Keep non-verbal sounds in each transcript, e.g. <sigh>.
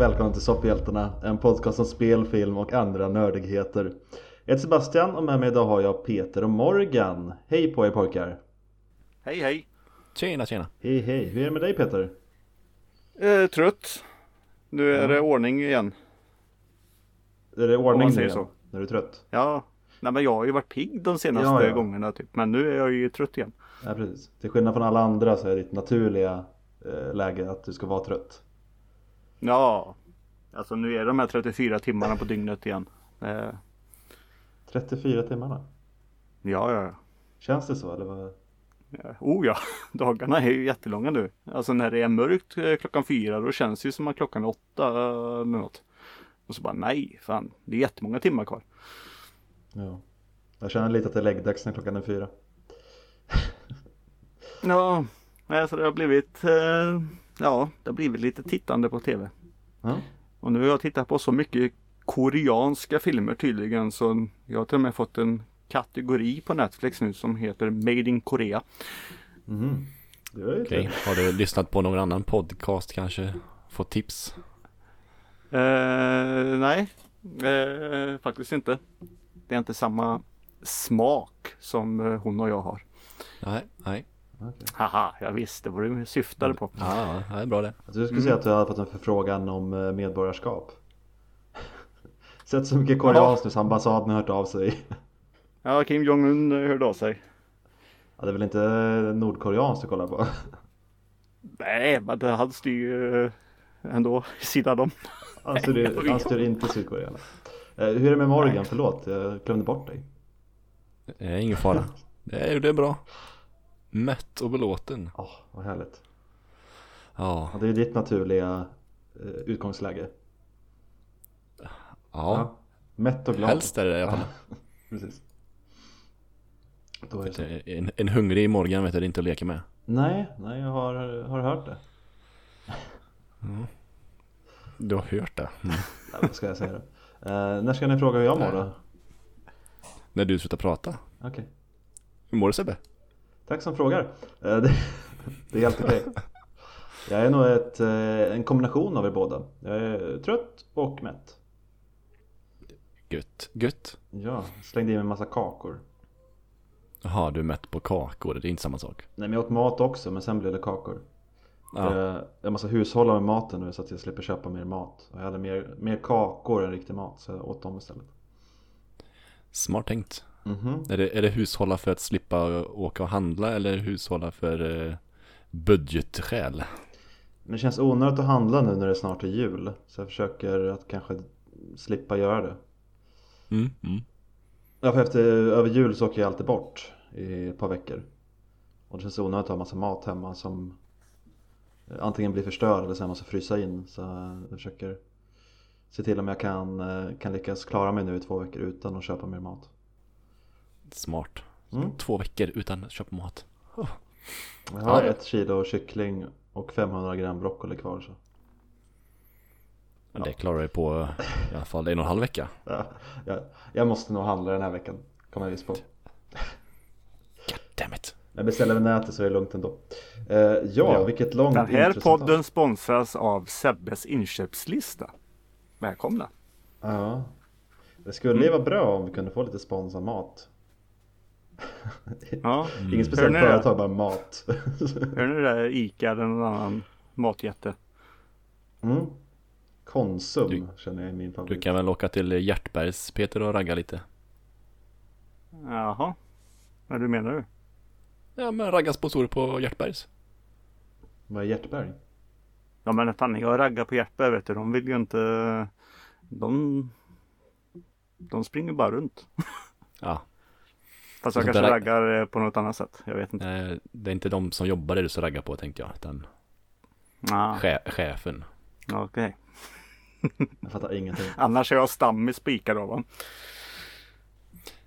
Och välkomna till Sopphjältarna, en podcast om spel, film och andra nördigheter. Jag heter Sebastian och med mig idag har jag Peter och Morgan. Hej på er pojkar! Hej hej! Tjena tjena! Hej hej! Hur är det med dig Peter? Eh, trött. Nu är det ordning igen. Är det Om ordning man nu säger igen? så. När du är trött? Ja, nej men jag har ju varit pigg de senaste Ja, ja. gångerna typ. Men nu är jag ju trött igen. Ja precis. Till skillnad från alla andra så är ditt naturliga eh, läge att du ska vara trött. Ja, alltså nu är de här 34 timmarna på dygnet igen. Eh, 34 timmarna. ja, ja, Känns det så eller? Vad? ja. Oh ja, <laughs> dagarna är ju jättelånga nu. Alltså när det är mörkt eh, klockan fyra då känns det ju som att klockan är åtta eh, eller något. Och så bara nej, fan, det är jättemånga timmar kvar. Ja. Jag känner lite att det är läggdags när klockan är fyra. <laughs> Ja, nej, så det har blivit, eh, ja, det har blivit lite tittande på tv. Ja. Och nu har jag tittat på så mycket koreanska filmer tydligen så jag har till och med fått en kategori på Netflix nu som heter Made in Korea. Okej, trevligt. har du lyssnat på någon annan podcast kanske? Fått tips? Eh, nej, eh, faktiskt inte. Det är inte samma smak som eh, hon och jag har. Nej, nej. Okej. Haha, jag visste vad du syftade på. Ja, det är bra det. Tror du skulle säga att du hade fått en förfrågan om eh, medborgarskap. <laughs> Sett så mycket koreanskt nu så ambassaden har hört av sig. <laughs> Ja, Kim Jong-Un eh, hörde av sig. Ja, det är väl inte nordkoreanskt du kollar på? <laughs> Nej, men det- han styr ju eh, ändå sidan om. Han styr, han styr inte Sydkorea. Eh, Hur är det med Morgan? Förlåt, jag glömde bort dig. Det är ingen fara. Det är, det är bra. Mätt och belåten. Åh, vad härligt. Ja, Ja, det är ditt naturliga eh, utgångsläge. ja. Mätt och glad. Helst är det i alla fall. <laughs> Precis. Då är det. En, en hungrig Morgan vet jag det är inte att leka med. Nej, nej, jag har, har hört det. Du har hört det. Mm. <laughs> Nej, vad ska jag säga då? Eh, när ska ni fråga hur jag mår då? När du slutar prata. Okej. Hur mår du Sebbe? Tack som frågar. Eh, Det, det är helt okej. Jag är nog ett, eh, en kombination av er båda. Jag är trött och mätt. Gött. Gött. Ja, slängde i mig en massa kakor. Jaha, du är mätt på kakor. Det är inte samma sak. Nej men jag åt mat också men sen blev det kakor. Ja. Eh, Jag måste hushålla med maten nu så att jag slipper köpa mer mat. Jag hade mer, mer kakor än riktig mat så jag åt dem istället. Smart tänkt. Mhm. Är det, är det hushålla för att slippa åka och handla eller hushålla för eh, budgetskäl? Men det känns onödigt att handla nu när det snart är jul. Så jag försöker att kanske slippa göra det. Mm, mm. Ja, för efter, över jul så åker jag alltid bort i ett par veckor. Och det känns onödigt att ha massa mat hemma som eh, antingen blir förstörd eller sen måste frysa in. Så jag försöker se till om jag kan, eh, kan lyckas klara mig nu i två veckor utan att köpa mer mat. Smart. Mm. Två veckor utan att köpa mat. Jag har Ja. ett kilo kyckling och 500 gram broccoli kvar. Så. Men det klarar jag på eh, i alla fall en och en halv vecka. Ja, jag, jag måste nog handla den här veckan. Kommer jag visst på. God damn it. Jag beställer över nätet så är det lugnt ändå. Eh, ja, Ja. vilket långt Den här podden sponsras av Sebbes inköpslista. Välkomna! Ja. Det skulle ju vara bra om vi kunde få lite sponsrad mat. <laughs> Ja, Ingen speciellt Hör ni det? företag, bara mat. <laughs> hör ni det där Ica eller någon annan matjätte? Mm. Konsum Du- känner jag är min Du favorit. kan väl åka till Hjärtbergs Peter och ragga lite. Jaha, vad du menar du? Ja men ragga sponsorer på Hjärtbergs. Vad är Hjärtberg? Ja men fan jag raggar på Hjärtberg vet du, de vill ju inte De De springer bara runt. <laughs> Ja, Fast Så jag kanske raggar eh, på något annat sätt. Jag vet inte. eh, det är inte de som jobbar där du ska ragga på tänkte jag. Utan Ah, che- chefen. Okej. <laughs> Jag fattar ingenting. Annars är jag stammis Ica då va?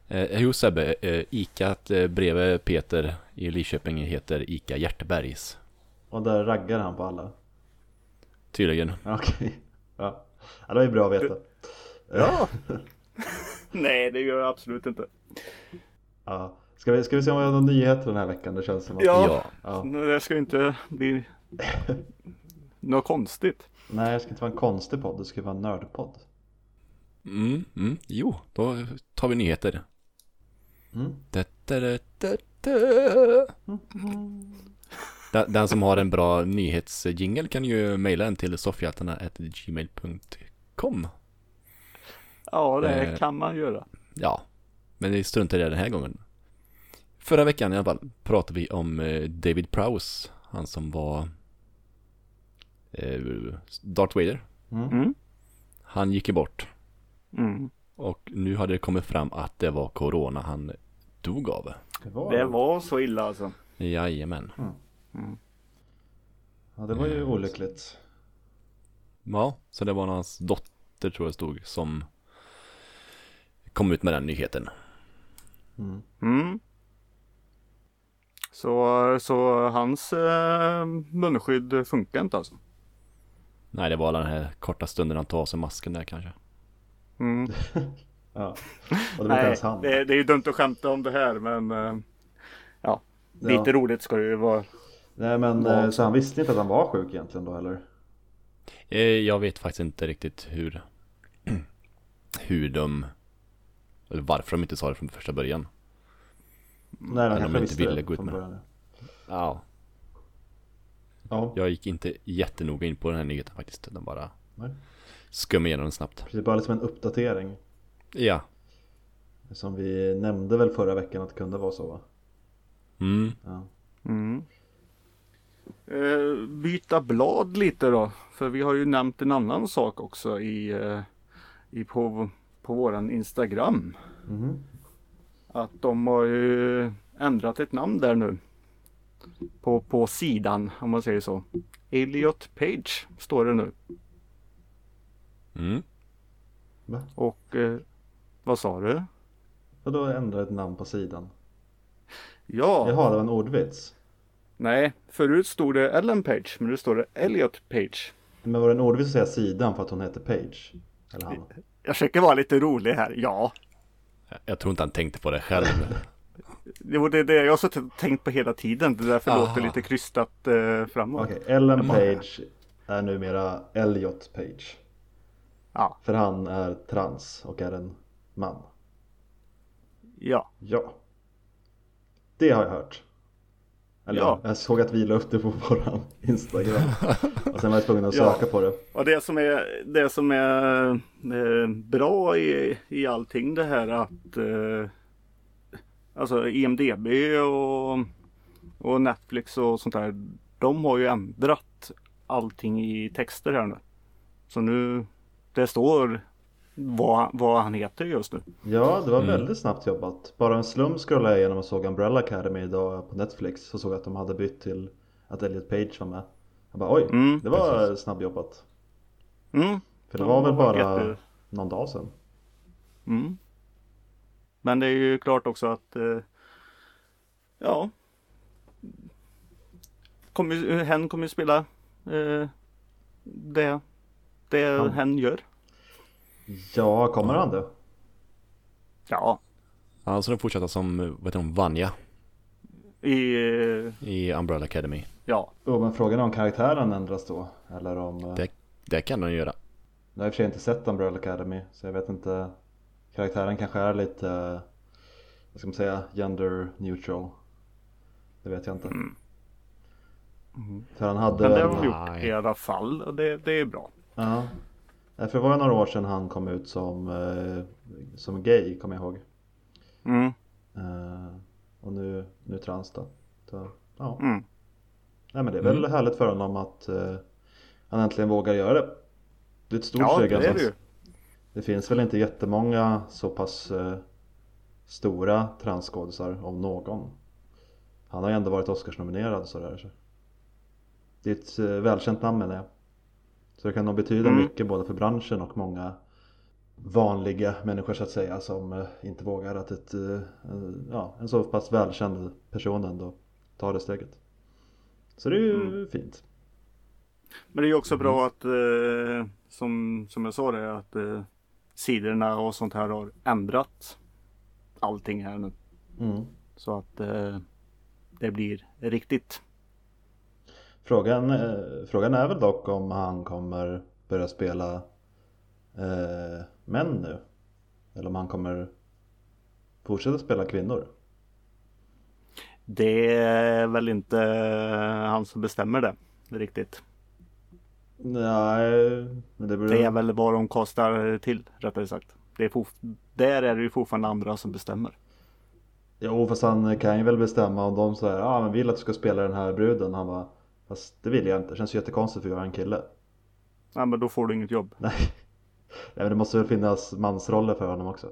Eh, jo Sebbe, eh, Ica eh, bredvid Peter i Lidköping heter Ica Hjärtbergs. Och där raggar han på alla. Tydligen. Okej. Ja. ja, det var ju bra att veta. Ja. <laughs> Nej det gör jag absolut inte. Ja. Ska, vi, ska vi se om vi har några nyheter den här veckan? Det känns som att... Ja. Ja. Det ska ju inte bli <laughs> något konstigt. Nej, det ska inte vara en konstig podd, det ska vara en nördpodd. Mm, mm, jo, då tar vi nyheter. Mm. Da, da, da, da, da. Den, den som har en bra nyhetsjingel kan ju mejla den till soffhjältarna.gmail.com Ja, det Eh. kan man göra. Ja, men vi struntar i det den här gången. Förra veckan i alla fall pratade vi om eh, David Prowse, han som var eh, Darth Vader. Mm. Mm. Han gick ju bort Mm. och nu hade det kommit fram att det var Corona han dog av. Det var Det var så illa alltså. Jajamän. Ja, det var ju olyckligt. Ja, så det var hans dotter tror jag stod som kom ut med den nyheten. Mm. Mm. Så, så hans eh, munskydd funkar inte alltså. Nej, det var den här korta stunden han tog av sig masken där kanske. Mm. <laughs> Ja. Och det var Nej, han. det, det är ju dumt att skämta om det här men eh, ja, lite Ja. roligt ska det ju vara. Nej men eh, så han visste inte att han var sjuk egentligen då eller? Eh, Jag vet faktiskt inte riktigt hur <clears throat> hur de eller varför de inte sa det från första början. Nej, de kanske inte ville det gå ut med. början. Ja, Ja, jag gick inte jättenoga in på den här nyheten faktiskt. Den bara Nej. skum igenom den snabbt. precis bara liksom en uppdatering. Ja. Som vi nämnde väl förra veckan att det kunde vara så va? Mm. Ja. Mm. Eh, byta blad lite då. För vi har ju nämnt en annan sak också i, eh, i på, på våran Instagram. Mhm. Att de har ju ändrat ett namn där nu. På, på sidan om man säger så. Elliot Page står det nu. Mm. Va? Och eh, vad sa du? Och då ändra ett namn på sidan. Ja, Jaha, det var en ordvits. nej, förut stod det Ellen Page men nu står det Elliot Page. Men var det en ordvits att säga sidan för att hon heter Page? Eller han? Jag försöker vara lite rolig här, ja. Jag tror inte han tänkte på det själv. Jo, det är det jag har suttit och tänkt på hela tiden. Det är därför Aha. låter lite krystat eh, framåt. Okej, Ellen Page är numera Elliot Page. Ja, För han är trans och är en man. ja, Ja. Det har jag hört. Eller Ja. jag såg att vi la upp det på våran Instagram. Och sen var jag tvungen att <laughs> Ja. söka på det. och det som är, det som är eh, bra i, i allting det här att eh, alltså IMDB och, och Netflix och sånt där. De har ju ändrat allting i texter här nu. Så nu det står vad, vad han heter just nu. Ja, det var Mm. väldigt snabbt jobbat. Bara en slump scrollade jag igenom och såg Umbrella Academy idag på Netflix. Och såg att de hade bytt till att Elliot Page var med. Jag bara oj, Mm, det var precis. snabbjobbat. Mm. För det Ja, var väl bara jätte- någon dag sedan. Mm. Men det är ju klart också att eh, ja. Kommer, hen kommer ju spela eh, det, det Han. hen gör. Ja, kommer han det? Ja, så de fortsätter som, vad heter hon, Vanja i, i Umbrella Academy. ja, Jo, men frågan är om karaktären ändras då? Eller om... eh, Det, det kan de göra. Jag har i och för sig inte sett Umbrella Academy så jag vet inte Karaktären kanske är lite Vad ska man säga? Gender neutral Det vet jag inte För han hade men det har de gjort i alla fall och det, det är bra. Ja Nej, För det var ju några år sedan han kom ut som eh, Som gay kommer jag ihåg Mm, eh, Och nu, nu trans då så, Ja mm, Nej men det är väl Mm. härligt för honom att eh, Han äntligen vågar göra det Det är ett stort ja, steg det alltså. är det ju. Det finns väl inte jättemånga så pass eh, stora transskådisar om någon. Han har ju ändå varit Oscarsnominerad sådär. Så. Det är ett eh, välkänt namn menar jag. Så det kan nog betyda Mm. mycket både för branschen och många vanliga människor så att säga som eh, inte vågar att ett, eh, en- ja, en så pass välkänd person ändå tar det steget. Så det är ju Mm. fint. Men det är ju också bra att eh, som, som jag sa det att eh, sidorna och sånt här har ändrat allting här nu. Mm. Så att eh, det blir riktigt. Frågan, eh, frågan är väl dock om han kommer börja spela eh, män nu. Eller om han kommer fortsätta spela kvinnor. Det är väl inte han som bestämmer det riktigt. Nej, men det beror... Det är väl vad de kostar till rättare sagt. Det är forf- där är det ju fortfarande andra som bestämmer. Jo fast han kan ju väl bestämma om de säger ja ah, men vill att du ska spela den här bruden. Han bara fast det vill jag inte. Det känns ju jättekonstigt för jag är en kille. Nej men då får du inget jobb. Nej. <laughs> Nej men det måste väl finnas mansroller för honom också.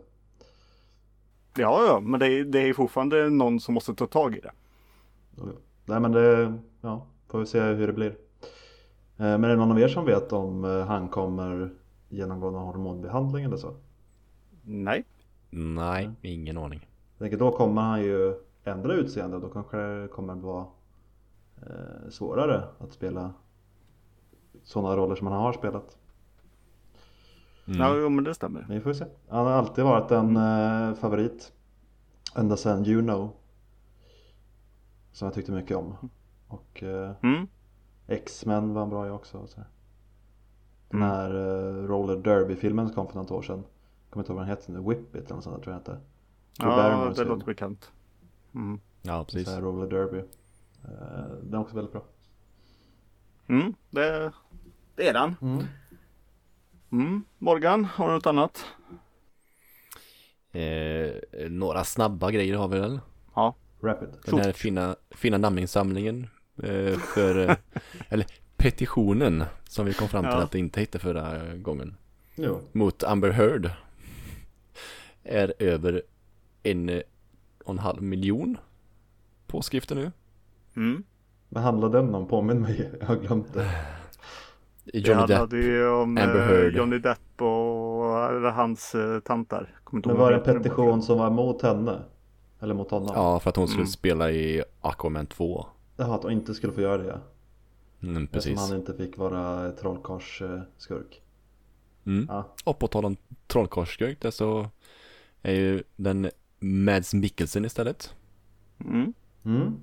Ja ja men det är, det är fortfarande någon som måste ta tag i det. Nej men det, ja, får vi se hur det blir. Eh, Men är det någon av er som vet om eh, han kommer genomgå någon hormonbehandling eller så? Nej. Nej, ingen aning. Jag tänker då kommer han ju ändra utseende och då kanske det kommer vara svårare att spela sådana roller som han har spelat. Mm. Ja jo, men det stämmer. Men vi får se. Han har alltid varit en eh, favorit. Ända sedan You know. Som jag tyckte mycket om. Och eh, Mm. X-Men var han bra i också. och Så. Den Mm. här eh, Roller Derby-filmen som kom för något år sedan. Jag kommer inte ihåg vad den hette nu. Whip It eller något sånt där tror jag inte. Drew Ja det låter bekant. Mm. Ja, precis. Så här Roller Derby. Eh, den är också väldigt bra. Mm, det, det är den. Mm. Mm. Morgan, har du något annat? Eh, några snabba grejer har vi väl? Ja. Rapid. Den här fina, fina namninsamlingen eh, för, eh, <laughs> eller petitionen som vi kom fram till Ja. att det inte hette förra gången. Jo. Mot Amber Heard är över en eh, och en halv miljon påskrifter nu. Mm. Vad handlade den om? Påminn mig. Jag har glömt det. Det Johnny Depp. handlade ju om eh. Johnny Depp och eller hans eh, tantar. Men var det en petition som var mot henne? Eller mot honom? Ja, för att hon skulle Mm. spela i Aquaman 2. Jaha, att hon inte skulle få göra det. Mm, Eftersom precis. han inte fick vara trollkarlsskurk. Mm. Ja. Och på tal om trollkarlsskurk där så är ju den Mads Mikkelsen istället. Mm. Mm.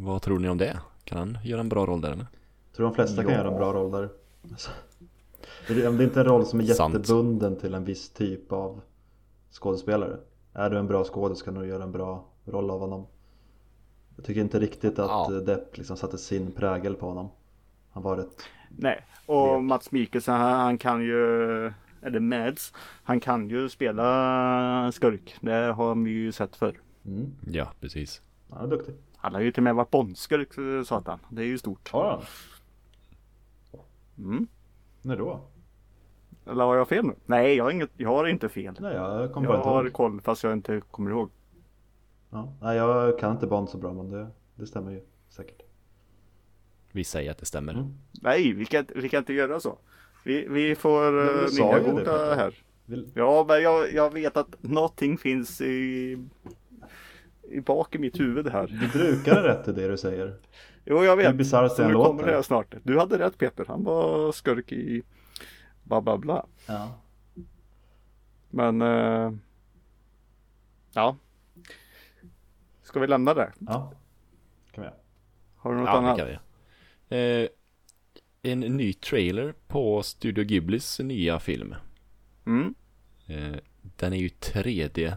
Vad tror ni om det? Kan han göra en bra roll där eller? Tror de flesta kan Ja. göra en bra roll där. Alltså, det är inte en roll som är jättebunden till en viss typ av skådespelare. Är du en bra skådis kan du göra en bra roll av honom. Jag tycker inte riktigt att Ja. Depp liksom satte sin prägel på honom. Han var rätt... Nej, och Vet. Mats Mikkelsen han kan ju, eller Mads, han kan ju spela skurk. Det har vi ju sett förr. Mm. Ja, precis. Han är duktig. Han har ju till och med varit Bondskurk eh, satan. Det är ju stort. Har han? Mm. När då? Eller har jag fel nu? Nej, jag har, inget, jag har inte fel. Nej jag kommer Jag inte har ihåg. koll fast jag inte kommer ihåg. Ja. Nej jag kan inte Bond så bra men det, det stämmer ju säkert. Vi säger att det stämmer. Mm. Nej, vi kan, vi kan inte göra så. Vi, vi får ju det, goda här. Vill... Ja, men jag, jag vet att någonting finns i, i bak i mitt huvud här. Du brukar ha rätt i det du säger. Jo, jag vet. bisarrt Så det än nu kommer det snart. Du hade rätt Peter. Han var skurk i bla bla bla. Ja. Men eh, ja. Ska vi lämna det? ja. kan vi göra. Har du något Ja, det annat? kan vi. Eh, en ny trailer på Studio Ghiblis nya film. Mm. Eh, den är ju 3D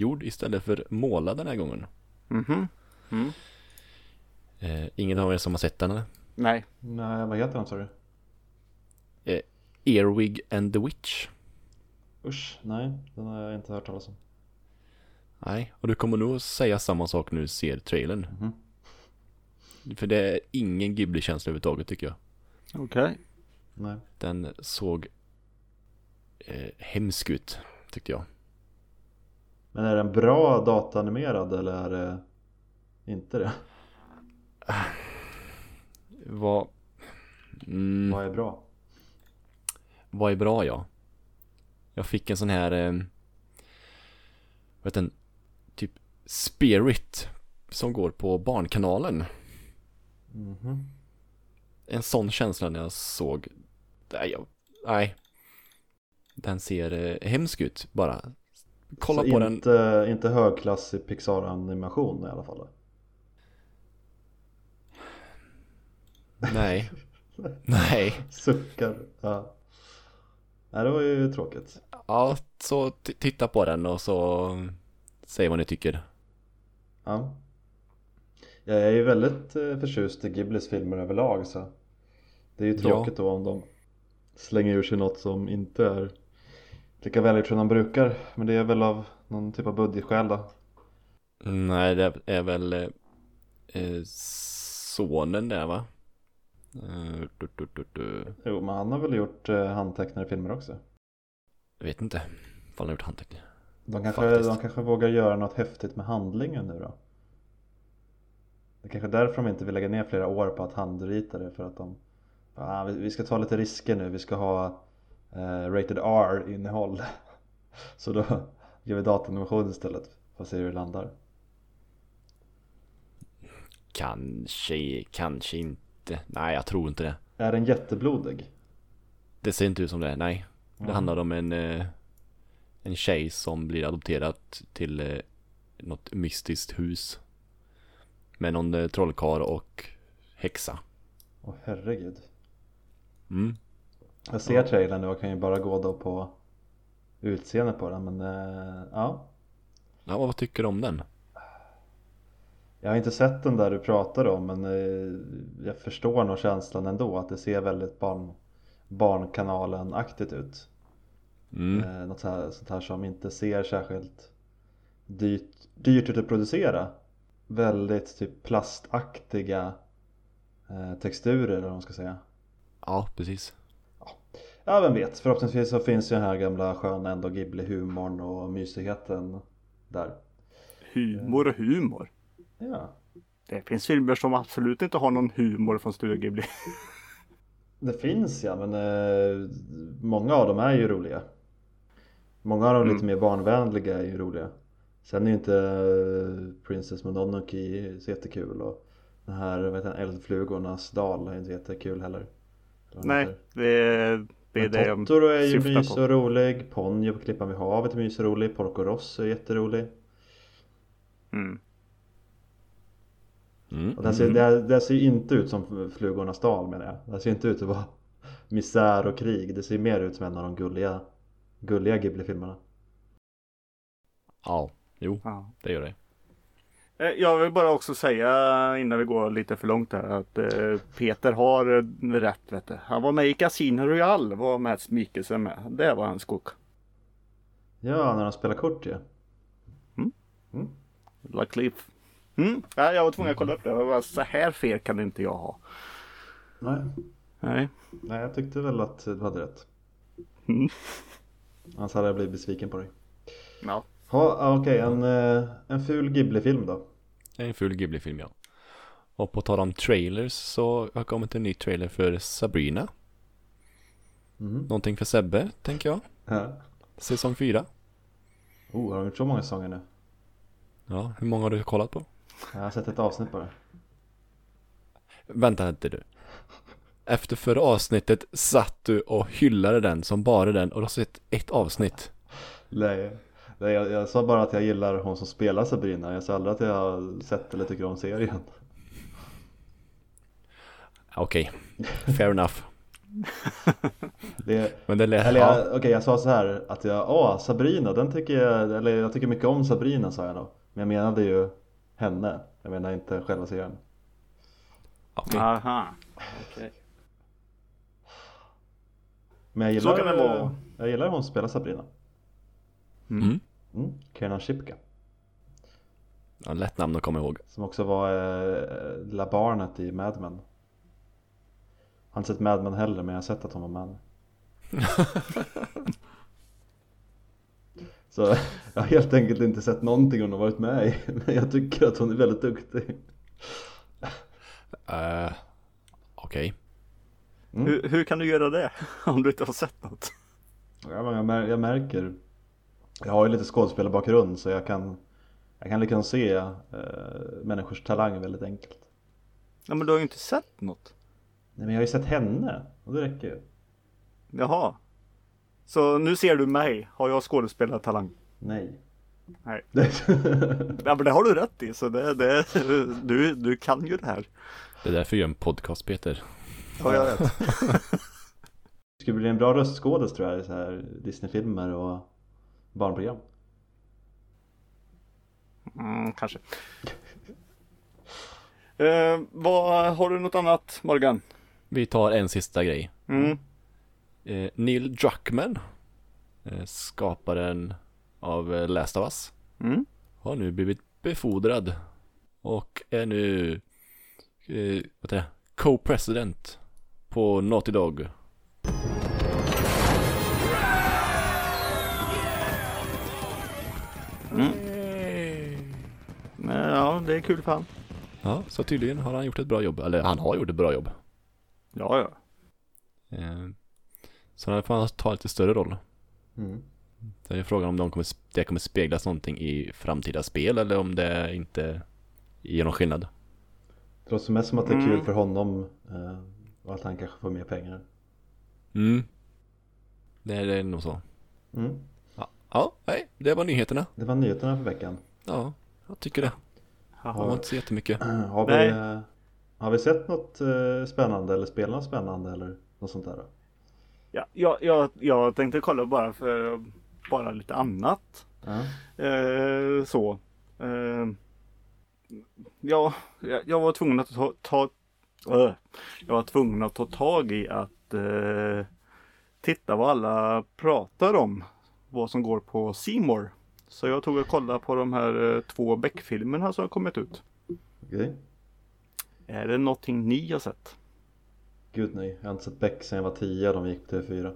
gjord istället för målad den här gången. Mhm. Mm. Eh, ingen av er som har sett den eller? Nej. Nej vad heter han sa du? Earwig and the Witch. Usch, nej den har jag inte hört talas om. Nej, och du kommer nog säga samma sak när du ser trailern. Mhm. För det är ingen Ghibli-känsla överhuvudtaget tycker jag. Okej. Nej. Den såg eh, hemsk ut, tyckte jag. Men är den bra dataanimerad eller är det inte det? <laughs> Vad... Mm, Vad är bra? vad är bra ja? Jag fick en sån här... Eh, vet en typ Spirit som går på Barnkanalen. Mhm. En sån känsla när jag såg... Nej, jag, nej. Den ser eh, hemsk ut bara. Kolla Så på den. inte, inte högklassig Pixar-animation i alla fall? Nej. <laughs> Nej. Suckar. Ja. Nej, det var ju tråkigt. Ja, så titta på den och så säg vad ni tycker. Ja. Jag är ju väldigt eh, förtjust i Ghiblis filmer överlag så det är ju tråkigt då om de slänger ur sig något som inte är lika välgjort som de brukar. Men det är väl av någon typ av budgetskäl då. Nej, det är väl eh, eh, sonen där va? Eh, du, du, du, du. Jo, men han har väl gjort eh, handtecknade filmer också. Jag vet inte. Han har gjort handteckningar. De kanske, de kanske vågar göra något häftigt med handlingen nu då. Det är kanske är därför de inte vill lägga ner flera år på att handrita det för att de ah, vi- Vi ska ta lite risker nu, vi ska ha eh, Rated R innehåll <laughs> Så då gör vi datanimation istället för att se hur det landar Kanske, kanske inte. Nej, jag tror inte det. Är den jätteblodig? Det ser inte ut som det, nej. Det Mm. handlar om en, eh, en tjej som blir adopterad till eh, något mystiskt hus. Med någon eh, trollkarl och häxa. Åh herregud Mm. Jag ser trailern nu och kan ju bara gå då på utseende på den men eh, ja Ja, vad tycker du om den? Jag har inte sett den där du pratar om men eh, jag förstår nog känslan ändå att det ser väldigt barn, Barnkanalen-aktigt ut. Mm. Eh, något så här, sånt här som inte ser särskilt dyrt, dyrt ut att producera. Väldigt typ plastaktiga texturer eller vad man ska säga. Ja, precis. Ja vem vet, förhoppningsvis så finns ju den här gamla sköna ändå Ghibli-humorn och mysigheten där. Humor och humor. Ja, Det finns filmer som absolut inte har någon humor från Studio Ghibli. <laughs> Det finns ja, men eh, många av dem är ju roliga. Många av dem Mm. lite mer barnvänliga är ju roliga. Sen är ju inte eh, Princess Mononoke så jättekul och den här vad heter den, Eldflugornas dal är inte jättekul heller. Nej, det är det, är Men det Totoro är ju på. och rolig, Ponyo på Klippan vid havet är mysig och rolig, Porco Rosso är jätterolig. Mm. Mm. Och det, här ser, ju inte ut som Flugornas dal menar jag. Det här ser inte ut att vara <laughs> misär och krig. Det ser mer ut som en av de gulliga, gulliga Ghibli-filmerna. Ja, jo, Ja. det gör det. Eh, Jag vill bara också säga innan vi går lite för långt här att eh, Peter har eh, rätt. Vet du. Han var med i Casino Royale var Mats Mikkelsen med. Det var hans skog. Ja, när de spelar kort ju. La Cliff. Mm. Ja, jag var tvungen att kolla upp det. Jag var, så här fel kan inte jag ha. Nej. Nej. Nej, jag tyckte väl att du hade rätt. Mm. Annars hade jag blivit besviken på dig. Ja. Ja, ah, okej, en, eh, en ful Ghibli-film då. Det är en full Ghibli-film ja. Och på tal om trailers så har kommit en ny trailer för Sabrina. Mhm. Någonting för Sebbe, tänker jag. Ja. Säsong 4. Oh, har de gjort så många säsonger nu? Ja, hur många har du kollat på? Jag har sett ett avsnitt bara. Vänta inte du. Efter förra avsnittet satt du och hyllade den som bara den och du har sett ett avsnitt. Nej, nej jag, jag sa bara att jag gillar hon som spelar Sabrina. Jag sa aldrig att jag har sett eller tycker om serien. Okej, fair enough. <laughs> Det, Men det lät... eller Ja, jag, okej, jag sa så här att jag, åh Sabrina, den tycker jag, eller jag tycker mycket om Sabrina sa jag då. Men jag menade ju henne. Jag menar inte själva serien. okej. Aha. Okej. Men jag Så gillar, kan det vara. jag gillar hon som spelar Sabrina. Mm. Mm, Kenan Shipka. Ja, lätt namn att komma ihåg. Som också var eh, lilla barnet i Mad Men. Jag har inte sett Mad Men heller men jag har sett att hon var med. <laughs> Så jag har helt enkelt inte sett någonting hon har varit med i. <laughs> Men jag tycker att hon är väldigt duktig. Uh, Okej. Mm. Hur, hur kan du göra det? <laughs> Om du inte har sett något? Ja, men jag, mär, jag märker. Jag har ju lite skådespelarbakgrund så jag kan jag kan liksom se eh, människors talang väldigt enkelt. Ja men du har ju inte sett något. Nej men jag har ju sett henne och det räcker ju. Jaha. Så nu ser du mig. Har jag skådespelartalang? Nej. Nej. <laughs> Ja men det har du rätt i. Så det, det, du, du kan ju det här. Det är därför jag gör en podcast Peter. Ja, jag vet. <laughs> Det skulle bli en bra röstskådis tror jag i så här Disney-filmer och barnprogram. Mm, kanske. Eh, vad, har du något annat Morgan? Vi tar en sista grej. Mm. Eh, Neil Druckmann, eh, skaparen av eh, Last of Us, Mm. har nu blivit befordrad och är nu eh, co-president på Naughty Dog. Ja, det är kul för han. Ja, så tydligen har han gjort ett bra jobb. Eller han har gjort ett bra jobb. Ja, ja. Eh, så nu får han ta en lite större roll. Mm. Sen är frågan om de kommer, det kommer speglas någonting i framtida spel eller om det inte ger någon skillnad. Det låter mest som att det är kul Mm. för honom eh, och att han kanske får mer pengar. Mm. Det är, det är nog så. Mm. Ja, nej, det var nyheterna. Det var nyheterna för veckan. Ja, jag tycker det. Det var inte så jättemycket. <clears throat> Har vi, Nej. eh, har vi sett något eh, spännande eller spelat något spännande eller något sånt där? Då? Ja, jag, jag, jag tänkte kolla bara för bara lite annat. Ja. Eh, så. Eh, ja, jag, var tvungen att ta, ta öh. Jag var tvungen att ta tag i att eh, titta vad alla pratar om. Vad som går på Seymour. Så jag tog och kollade på de här eh, två Beck-filmerna som har kommit ut. Okej. Är det någonting ni har sett? Gud nej, jag har inte sett Beck sedan jag var 10 och de gick på TV4.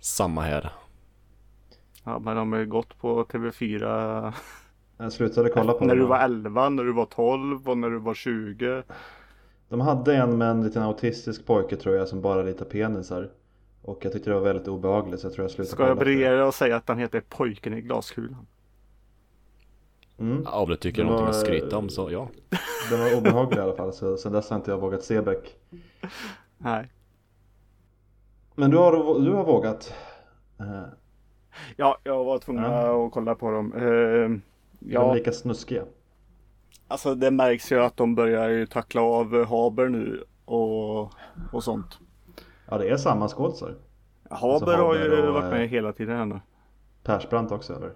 Samma här. Ja, men de har ju gått på TV4 <laughs> Jag slutade kolla på när du var 11, när du var 12 och när du var 20. De hade en med en liten autistisk pojke tror jag som bara ritar penisar. Och jag tyckte det var väldigt obehagligt så jag tror jag slutade Ska jag briljera och säga att han heter Pojken i glaskulan? Mm. Ja, om du tycker det är någonting att skryta om så ja. Den var obehaglig i alla fall så sen dess har inte jag vågat se Beck. Nej. Men du har, du har vågat? Ja, jag var tvungen Ja. att kolla på dem. Eh, Är de ja, lika snuskiga? alltså det märks ju att de börjar ju tackla av Haber nu och, och sånt. Ja det är samma skådisar. Haber har ju och, varit med eh, hela tiden här nu. Persbrandt också eller?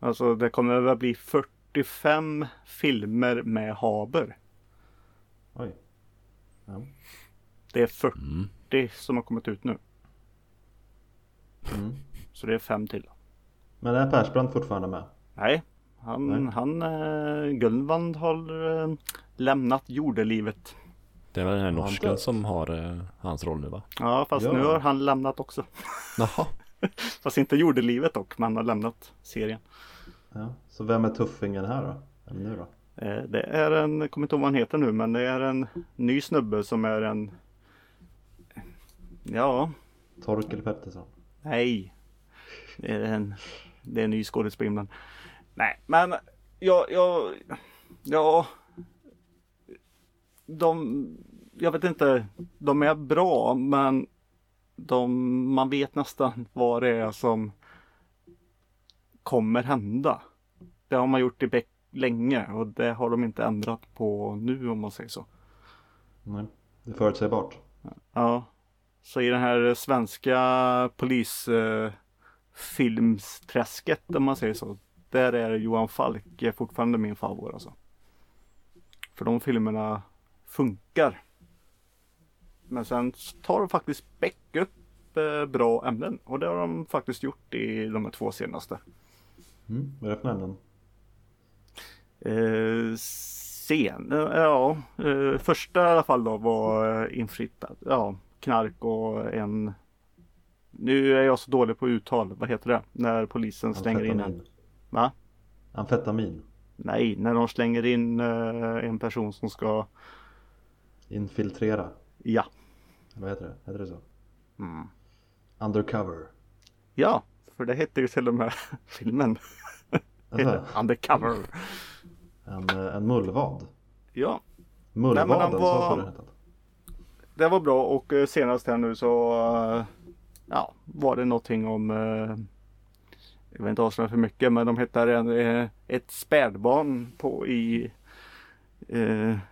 Alltså det kommer väl bli 45 filmer med Haber. Oj. Ja. Det är 40 Mm. som har kommit ut nu. Mm. Så det är fem till. Men är Persbrandt fortfarande med? Nej, han, Nej. han eh, Gunvald har eh, lämnat jordelivet. Det är väl den här han norsken som har eh, hans roll nu va? Ja, fast Ja. nu har han lämnat också. Jaha. <laughs> Fast inte jordelivet dock, men han har lämnat serien. Ja. Så vem är tuffingen här då? Eller nu då? Eh, det är en, jag kommer inte ihåg vad han heter nu, men det är en ny snubbe som är en Ja, Torkel Pettersson? nej. Det är en, det är en ny skådespelare. Nej, men jag, jag, ja. De, jag vet inte, de är bra men de, man vet nästan vad det är som kommer hända. Det har man gjort i Beck länge och det har de inte ändrat på nu om man säger så. Nej. Det är förutsägbart. Ja. Så i den här svenska polisfilmsträsket om man säger så. Där är Johan Falk är fortfarande min favorit alltså. För de filmerna funkar. Men sen tar de faktiskt Beck upp eh, bra ämnen. Och det har de faktiskt gjort i de här två senaste. Mm. Vad är det för ämnen? Eh, scen, eh, ja, eh, första i alla fall då var eh, infrittat. Ja, knark och en Nu är jag så dålig på uttal. Vad heter det? När polisen slänger in en. Amfetamin. Va? Amfetamin. Nej, när de slänger in en person som ska Infiltrera. Ja. Vad heter det? Heter det så? Mm. Undercover. Ja, för det hette ju till och med <laughs> filmen. Alltså, <laughs> Undercover. en, eh, en mullvad. Ja, Mullvaden, Nej, så var- skulle det heta. det var bra och eh, senast här nu så eh, Ja, var det någonting om Jag vill inte avslöja för mycket men de hittar en, ett spädbarn på i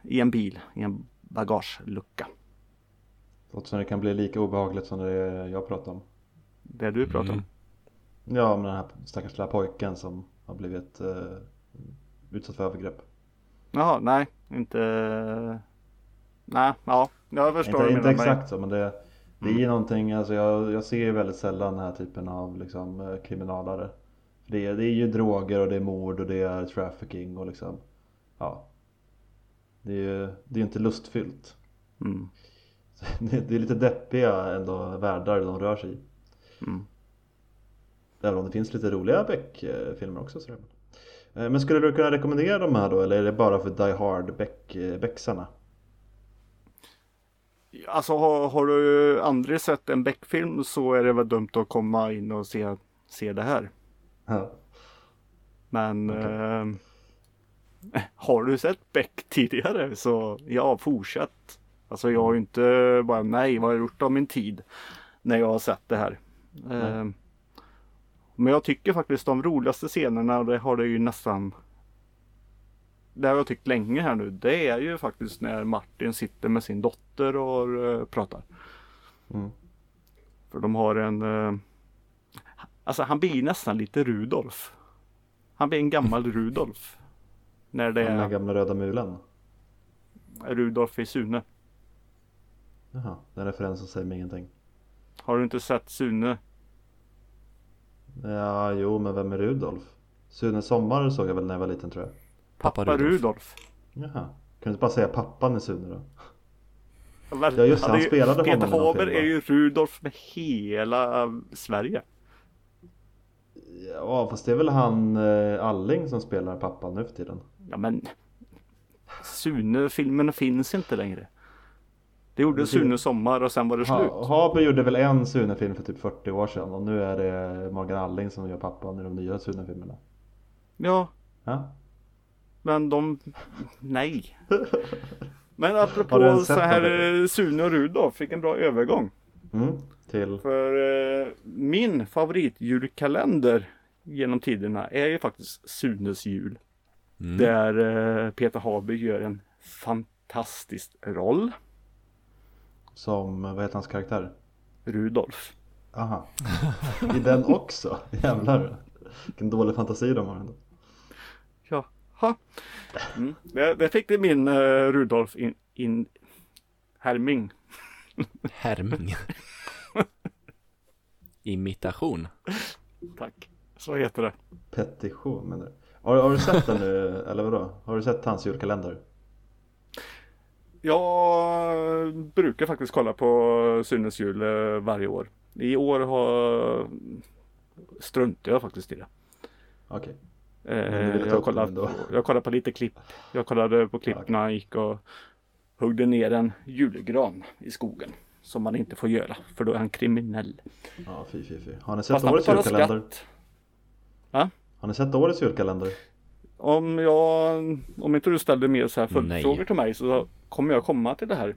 I en bil, i en bagagelucka. Låter som det kan bli lika obehagligt som det jag pratar om. Det du pratar om. Mm. Ja, men den här stackars lilla pojken som har blivit eh, utsatt för övergrepp. Jaha, nej, inte... Nej, ja, jag förstår Inte, inte exakt så, men det, det är ju någonting, alltså jag, jag ser ju väldigt sällan den här typen av liksom, eh, kriminalare. Det, är- det är ju droger och det är mord och det är trafficking och liksom, ja. Det är ju det är inte lustfyllt. Mm. <laughs> Det, det är lite deppiga ändå världar de rör sig i. Mm. Även om det finns lite roliga Beck-filmer också. sådär. Eh, Men skulle du kunna rekommendera de här då eller är det bara för Die Hard Beck, Becksarna? Alltså har, har du aldrig sett en Beck-film så är det väl dumt att komma in och se, se det här. Ja. Men Okej. eh, har du sett Beck tidigare så ja, fortsätt. Alltså jag har ju inte bara nej, vad har jag gjort av min tid när jag har sett det här. Eh, men jag tycker faktiskt de roligaste scenerna, det har det ju nästan det har jag tyckt länge här nu. Det är ju faktiskt när Martin sitter med sin dotter och eh, pratar. Mm. För de har en eh, Alltså han blir nästan lite Rudolf. Han blir en gammal <laughs> Rudolf. När det Den här är gamla röda mulen. Rudolf i Sune. Jaha, den referensen säger mig ingenting. Har du inte sett Sune? Ja, jo, men vem är Rudolf? Sune Sommar såg jag väl när jag var liten tror jag. Pappa Pappa Rudolf. Rudolf. Jaha, kan du inte bara säga pappan i Sune då? Ja, just det, han är spelade Peter honom i någon Haber film, va? är ju Rudolf med hela Sverige. Ja, fast det är väl han eh, Alling som spelar pappan nu för tiden. Ja men Sune-filmerna finns inte längre. Det gjorde Sune Sommar och sen var det slut. Ha, Haber gjorde väl en Sune-film för typ 40 år sedan och nu är det Morgan Alling som gör pappan i de nya Sune-filmerna. Ja, Ja, men de... Nej. <laughs> Men apropå så här eh, Sune och Rudolf, vilken bra övergång. mm, till... För eh, min favoritjulkalender genom tiderna är ju faktiskt Sunes jul. Mm. Där eh, Peter Haber gör en fantastisk roll. Som, vad heter hans karaktär? Rudolf. Aha. I den också? Jävlar. Vilken dålig fantasi de har ändå. Jaha. Mm. Där, där fick det min eh, Rudolf in, in härming. Härming. <laughs> Imitation. Tack. Så heter det. Petition menar du? Har, har du sett den nu, <laughs> eller vadå? Har du sett hans julkalender? Jag brukar faktiskt kolla på Sunes jul eh, varje år. I år har struntar jag faktiskt i det. Okej. Eh, ville ta jag, kollade, jag kollade på lite klipp. Jag kollade på klipp när han gick och huggde ner en julgran i skogen. Som man inte får göra för då är han kriminell. Ja, fy fy fy. Har ni sett Fast årets julkalender? Skatt. Har ni sett årets julkalender? Om jag, om inte du ställde mer så här följdfrågor till mig så kommer jag komma till det här.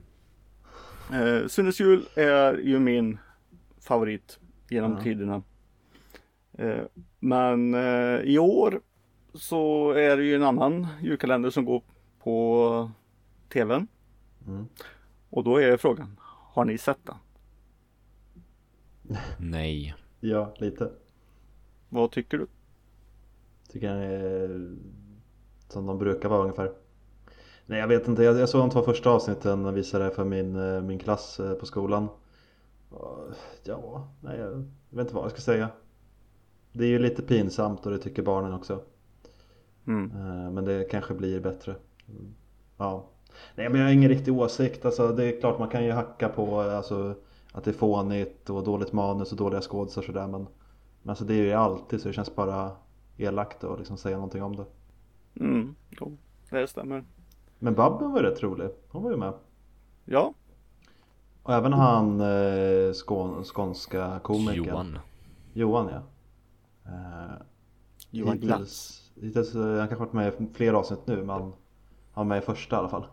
Eh, Sunes jul är ju min favorit genom Ja. tiderna. Eh, men eh, i år så är det ju en annan julkalender som går på tvn. Mm. Och då är frågan, har ni sett den? Nej. Ja, lite. Vad tycker du? Tycker den är som de brukar vara ungefär. Nej jag vet inte, jag, jag såg de två första avsnitten och visade det för min, eh, min klass eh, på skolan. Ja, nej jag vet inte vad jag ska säga. Det är ju lite pinsamt och det tycker barnen också. Mm. Eh, Men det kanske blir bättre. Ja. Nej men jag har ingen riktig åsikt. Alltså, det är klart man kan ju hacka på alltså, att det är fånigt och dåligt manus och dåliga skådisar och sådär. Men, men alltså, det är ju alltid så det känns bara elakt att liksom säga någonting om det. Mm. Jo, det stämmer. Men Babben var ju rätt rolig. Hon var ju med. Ja, Och även han eh, skån, skånska komikern. Johan. Johan ja. Eh, Johan Glans. hittills, hittills, eh, han kanske varit med i fler avsnitt nu men han var med i första i alla fall.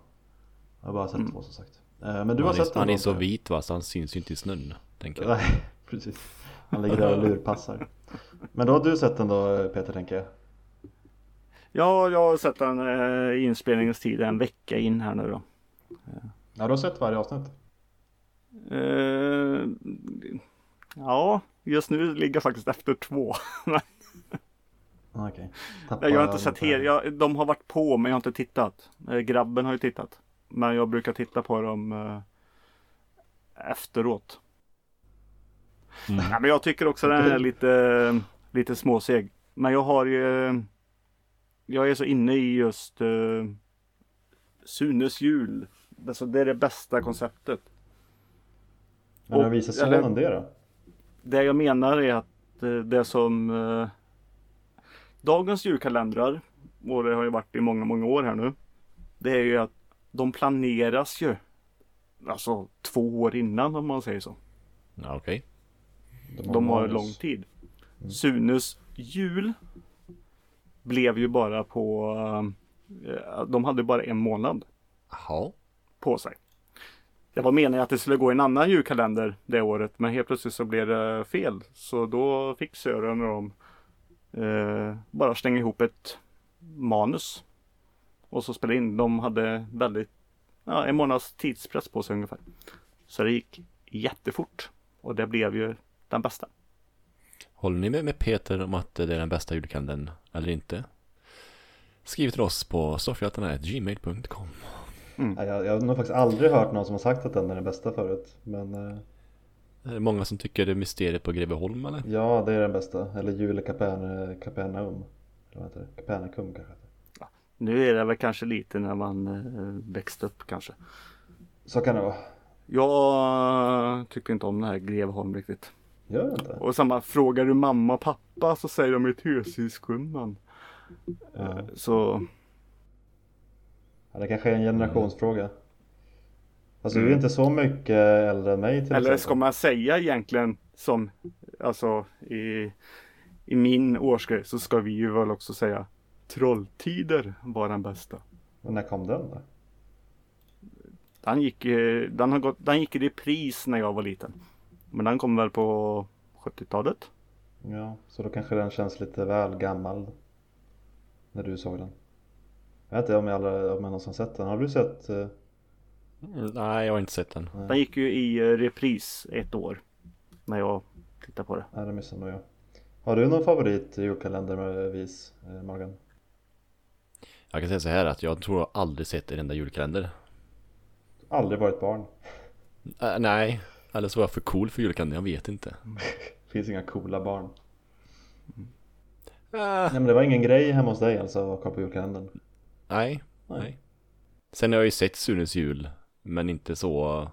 Jag har bara sett Mm. två som sagt. Eh, men du har han, är, sett den han är så vit va, så han syns ju inte i snön. Tänker jag. <laughs> Nej, precis. Han ligger där och lurpassar. Men då har du sett den då Peter tänker jag? Ja, jag har sett den eh, i inspelningstid en vecka in här nu då. Ja, du har sett varje avsnitt? Eh, ja, just nu ligger jag faktiskt efter två. <laughs> Ah, Okej. Nej, jag har inte sett hela. De har varit på men jag har inte tittat. Eh, grabben har ju tittat. Men jag brukar titta på dem eh, efteråt. Mm. Ja, men jag tycker också den är lite, lite småseg. Men jag har ju Jag är så inne i just uh, Sunes jul. Alltså det är det bästa konceptet. Men när visar sonen eller- det då? Det jag menar är att eh, det som eh, Dagens julkalendrar och det har ju varit i många, många år här nu. Det är ju att de planeras ju Alltså två år innan om man säger så. Ja, okej. De har manus. lång tid. Sunes jul blev ju bara på eh, De hade bara en månad Jaha. på sig. Det var meningen att det skulle gå i en annan julkalender det året men helt plötsligt så blev det fel. Så då fick Sören och de eh, bara slänga ihop ett manus. Och så spela in. De hade väldigt ja, en månads tidspress på sig ungefär. Så det gick jättefort. Och det blev ju den bästa. Håller ni med med Peter om att det är den bästa julkalendern eller inte? Skriv till oss på soffhjältarna.gmail.com Nej, Jag, jag har nog faktiskt aldrig hört någon som har sagt att den är den bästa förut. Men eh, Är det många som tycker det är mysteriet på Greveholm eller? ja, det är den bästa. Eller jul i Kaperne, Kapernaum. Eller vad heter det? Kapernakum kanske heter. Nu är det väl kanske lite när man eh, växte upp kanske. Så kan det vara. Jag tycker inte om den här Greveholm riktigt. Gör det inte? Och samma, frågar du mamma och pappa så säger de ju tösyskumman. Ja. Så Ja, det kanske är en generationsfråga. Alltså du är Mm. inte så mycket äldre än mig till Eller exempel. ska man säga egentligen som Alltså i, i min årsgrej så ska vi ju väl också säga Trolltider var den bästa. Men när kom den då? Den gick, eh, den, har gått, den gick i repris när jag var liten. Men den kom väl på 70-talet? Ja, så då kanske den känns lite väl gammal. När du såg den. Jag vet inte om jag, aldrig, om jag någonsin sett den. Har du sett? Mm, Nej, jag har inte sett den. Den gick ju i eh, repris ett år. När jag tittade på det. Nej, det missade nog jag. Har du någon favorit julkalender med vis, eh, Morgan? Jag kan säga så här att jag tror jag aldrig sett en enda julkalender. Aldrig varit barn. Äh, nej, eller så var jag för cool för julkalender, jag vet inte. <laughs> Finns inga coola barn. Äh, Nej men det var ingen grej hemma hos dig alltså att kolla på julkalendern? nej, Nej. nej. Sen har jag ju sett Sunes jul, men inte så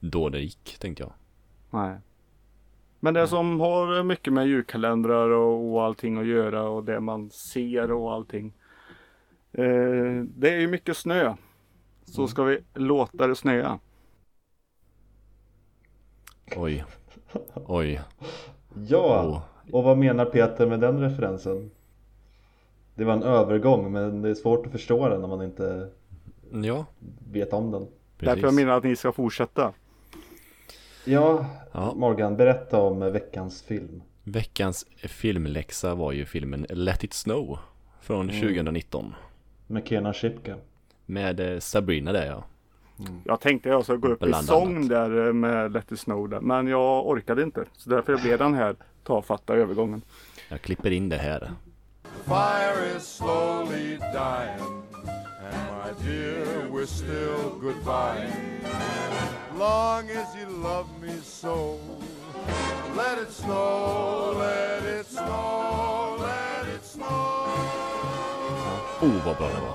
då det gick, tänkte jag. Nej. Men det som har mycket med julkalendrar och, och allting att göra och det man ser och allting. Eh, det är ju mycket snö. Så ska vi låta det snöa. Oj, oj. Ja! Åh. Och vad menar Peter med den referensen? Det var en övergång men det är svårt att förstå den om man inte Ja, vet om den. Därför jag precis. menar att ni ska fortsätta. Ja, Ja. Morgan, berätta om veckans film. Veckans filmläxa var ju filmen Let It Snow från 2019. Med Kenan Shipka. Med eh, Sabrina där ja. Jag tänkte jag skulle gå upp i Bland sång annat. där eh, med Let it snow där. Men jag orkade inte. Så därför blev den här tafatta övergången. Jag klipper in det här. fire is slowly dying, and my dear, we're still goodbye. Long as you love me so, let it snow, let it snow, let it snow. Oh vad bra det var.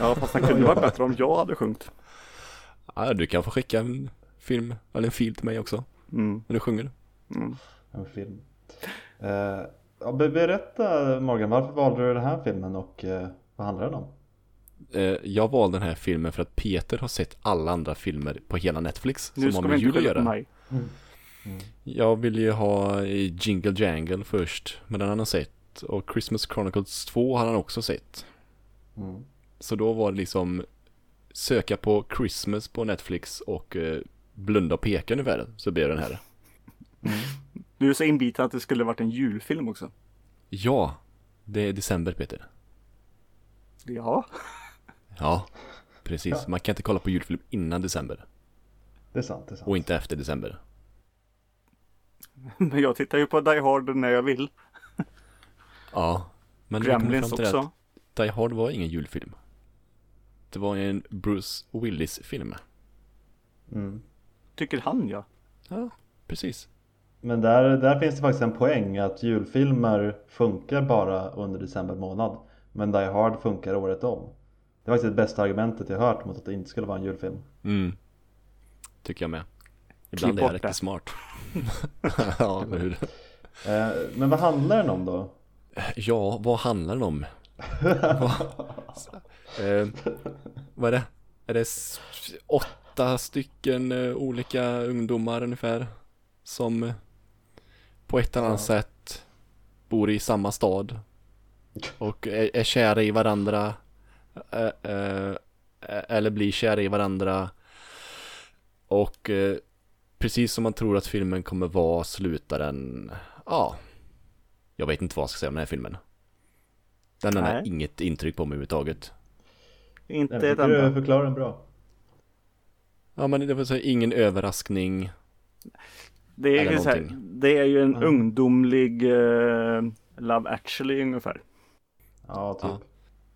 Ja fast den kunde varit bättre om jag hade sjungit. Ja, du kan få skicka en film eller en fil till mig också. Mm. När du sjunger. En film. Eh, ja, berätta Morgan, varför valde du den här filmen och eh, vad handlar den om? Eh, jag valde den här filmen för att Peter har sett alla andra filmer på hela Netflix Nu som ska har vi med inte jul att skylla på göra. mig. Jag ville ju ha Jingle Jangle först, men den har han sett. Och Christmas Chronicles 2 har han också sett. Mm. Så då var det liksom söka på Christmas på Netflix och eh, blunda och peka ungefär så blev den här. Du är så inbiten att det skulle varit en julfilm också. Ja, det är december Peter. Ja. Ja, <laughs> Precis, Ja. man kan inte kolla på julfilm innan december. Det är sant, det är sant. Och inte efter december. <laughs> Men jag tittar ju på Die Hard när jag vill. Ja. Men Gremlins också. att Die Hard var ingen julfilm. Det var en Bruce Willis-film. Mm. Tycker han ja. Ja, precis. Men där, där finns det faktiskt en poäng att julfilmer funkar bara under december månad. Men Die Hard funkar året om. Det är faktiskt det bästa argumentet jag hört mot att det inte skulle vara en julfilm. Mm. Tycker jag med. Ibland är jag riktigt smart. <laughs> ja, eller hur? Eh, men vad handlar den om då? Ja, vad handlar den om? <laughs> eh, vad är det? Är det åtta stycken eh, olika ungdomar ungefär? Som eh, på ett eller annat sätt bor i samma stad. <laughs> Och är, är kära i varandra. Eh, eh, eller blir kära i varandra. Och eh, precis som man tror att filmen kommer vara slutar den, ja, jag vet inte vad jag ska säga om den här filmen. Den har inget intryck på mig överhuvudtaget. Inte ett tycker du enda. förklarar den bra. Ja men det var så här, ingen överraskning. Det är, så här, det är ju en Ja. ungdomlig eh, Love actually ungefär. Ja, typ. Ja.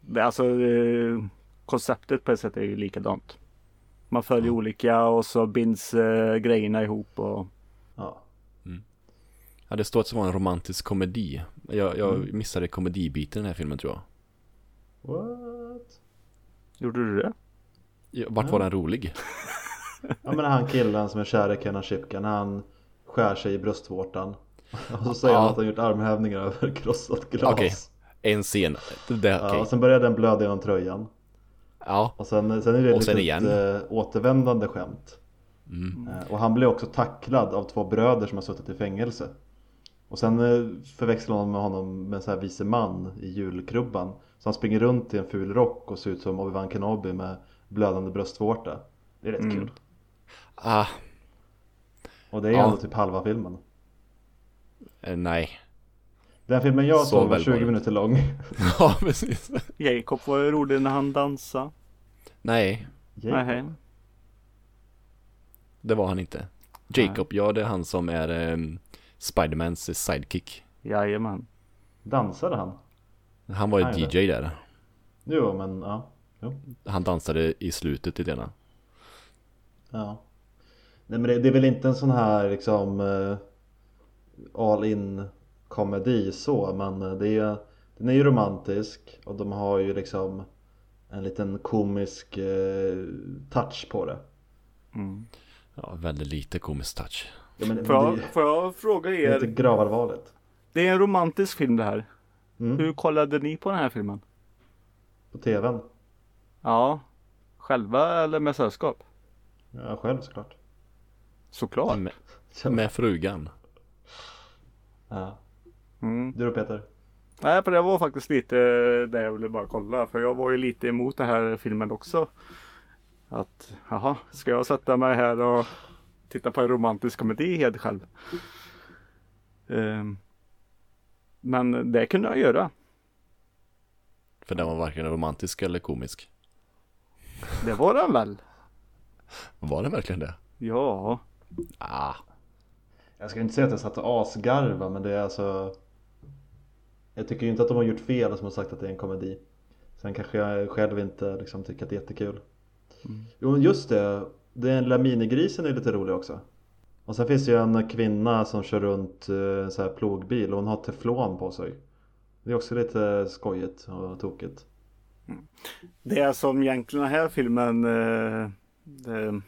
Det alltså eh, konceptet på ett sätt är ju likadant. Man följer olika och så binds eh, grejerna ihop och Ja. Ja det står att det var en romantisk komedi. Jag, jag Mm. missade komedibiten i den här filmen tror jag. What? Gjorde du det? Ja, Vart var den rolig? Ja men han killen som är kär i Kenan Shipka när han skär sig i bröstvårtan. Och så säger Ja. han att han gjort armhävningar över krossat glas. Okej. En scen. Det, det, Ja, och sen börjar den blöda genom tröjan. Ja. Och sen, sen är det Och ett sen litet eh, återvändande skämt. Mm. Eh, Och han blir också tacklad av två bröder som har suttit i fängelse. Och sen eh, förväxlar de med honom med en sån här vise man i julkrubban. Så han springer runt i en ful rock och ser ut som Obi-Wan Kenobi med blödande bröstvårta. Det är rätt Mm. kul. Ah, Och det är Ja. ändå typ halva filmen. eh, nej. Den filmen jag Så såg var väl 20 var det. minuter lång. <laughs> Ja precis. Jacob var ju rolig när han dansade. Nej, Nej. det var han inte. Jacob, ja det är han som är um, Spidermans sidekick. Jajamän. Dansade han? Han var ju Nej, DJ där. Jo men ja. Jo. Han dansade i slutet lite grann. Ja. Nej men det, det är väl inte en sån här liksom eh, all in komedi så men eh, det är, den är ju romantisk och de har ju liksom en liten komisk eh, touch på det. Mm. Ja, väldigt lite komisk touch. Ja, men, Får, jag, det, får jag fråga det är inte er? gravallvarligt. Det är en romantisk film det här. Mm, Hur kollade ni på den här filmen? På tvn. Ja. Själva eller med sällskap? Ja själv såklart. Såklart. Med, med frugan. Ja. Mm. Du då Peter? Nej, för det var faktiskt lite det jag ville bara kolla. För jag var ju lite emot den här filmen också. Att, jaha, ska jag sätta mig här och titta på en romantisk komedi helt själv? Ehm, men det kunde jag göra. För den var varken romantisk eller komisk. Det var den väl? Var den verkligen det? Ja. Ah, Jag ska inte säga att jag satt och asgarva men det är alltså Jag tycker ju inte att de har gjort fel som har sagt att det är en komedi Sen kanske jag själv inte liksom tycker att det är jättekul Jo men just det, den lilla minigrisen är lite rolig också och sen finns det ju en kvinna som kör runt eh, så en här plogbil och hon har teflon på sig Det är också lite skojigt och tokigt Det som egentligen den här filmen eh, det,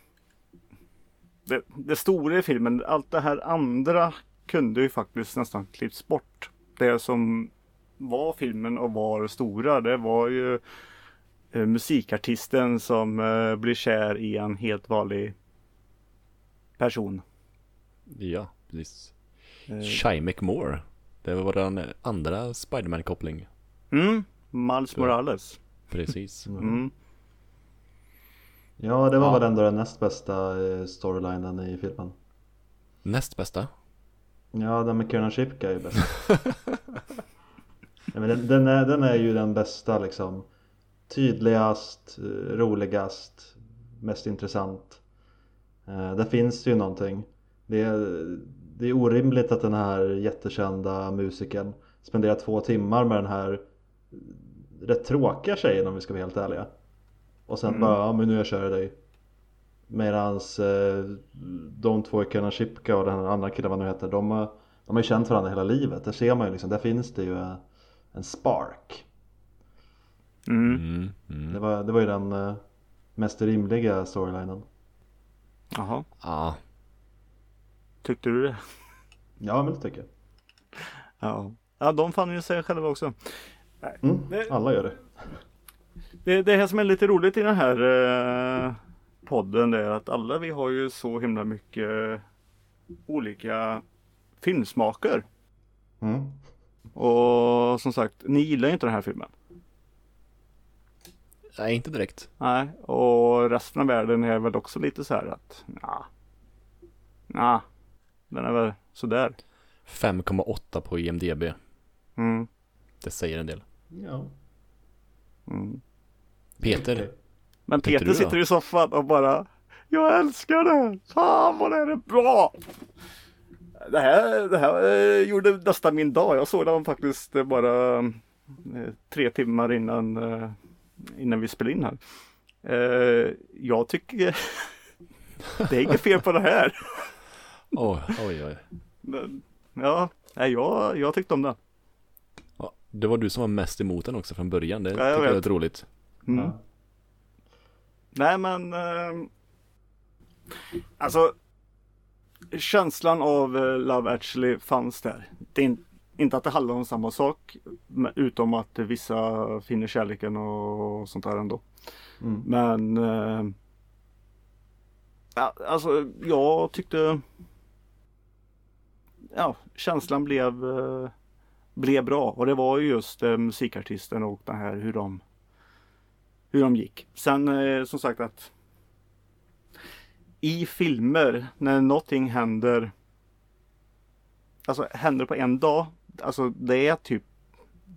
det, det stora i filmen, allt det här andra kunde ju faktiskt nästan klippts bort. Det som var filmen och var det stora, det var ju eh, musikartisten som blir kär i en helt vanlig person ja, precis. Eh, Shy McMore. Det var den andra Spiderman-koppling. mm, Miles Morales. Precis. Mm. Ja det var Ja. väl ändå den näst bästa eh, storylinen i filmen Näst bästa. Ja, den med Kiernan Shipka är ju bäst. <laughs> ja, men den, den, är, den är ju den bästa liksom tydligast, eh, roligast, mest intressant. Eh, där finns det ju någonting. Det är, det är orimligt att den här jättekända musikern spenderar två timmar med den här rätt tråkiga tjejen om vi ska vara helt ärliga. Och sen bara, ja men nu jag kör dig. Medans eh, de två killarna Chipka och den andra killen vad nu heter, de, har- de har ju känt varandra hela livet. Där ser man ju liksom, där finns det ju eh, en spark. Mm. Mm, mm. Det var, det var ju den eh, mest rimliga storylinen. Jaha, Ja, tyckte du det? Ja men det tycker jag. Ja. Ja, de fann ju sig själva också. Mm, Det- alla gör det. Det, det här som är lite roligt i den här eh, podden är att alla vi har ju så himla mycket olika filmsmaker. Mm. Och som sagt, ni gillar ju inte den här filmen. nej inte direkt. Nej, och resten av världen är väl också lite så här att ja, ja, den är väl sådär. 5,8 på IMDB. Mm, Det säger en del. Ja. mm. Peter. Men Peter sitter i soffan och bara Jag älskar det! Fan vad det här är bra! Det här, det här eh, gjorde nästan min dag. Jag såg den faktiskt eh, bara eh, tre timmar innan, innan vi spelade in här. Jag tycker <laughs> det är inget fel på det här. Oj, oj, oj. Men, ja, nej, jag, jag tyckte om den. Ja, det var du som var mest emot den också från början. Det jag tycker jag är lite roligt. Mm. Ja. Nej men ehm, Alltså Känslan av eh, Love actually fanns där. Det är in, inte att det handlar om samma sak. men- Utom att vissa finner kärleken och sånt där ändå. Mm. Men ja, Alltså jag tyckte Ja känslan blev eh, Blev bra och det var ju just eh, musikartisten och den här hur de hur de gick. Sen eh, som sagt att i filmer när någonting händer Alltså händer på en dag Alltså det är typ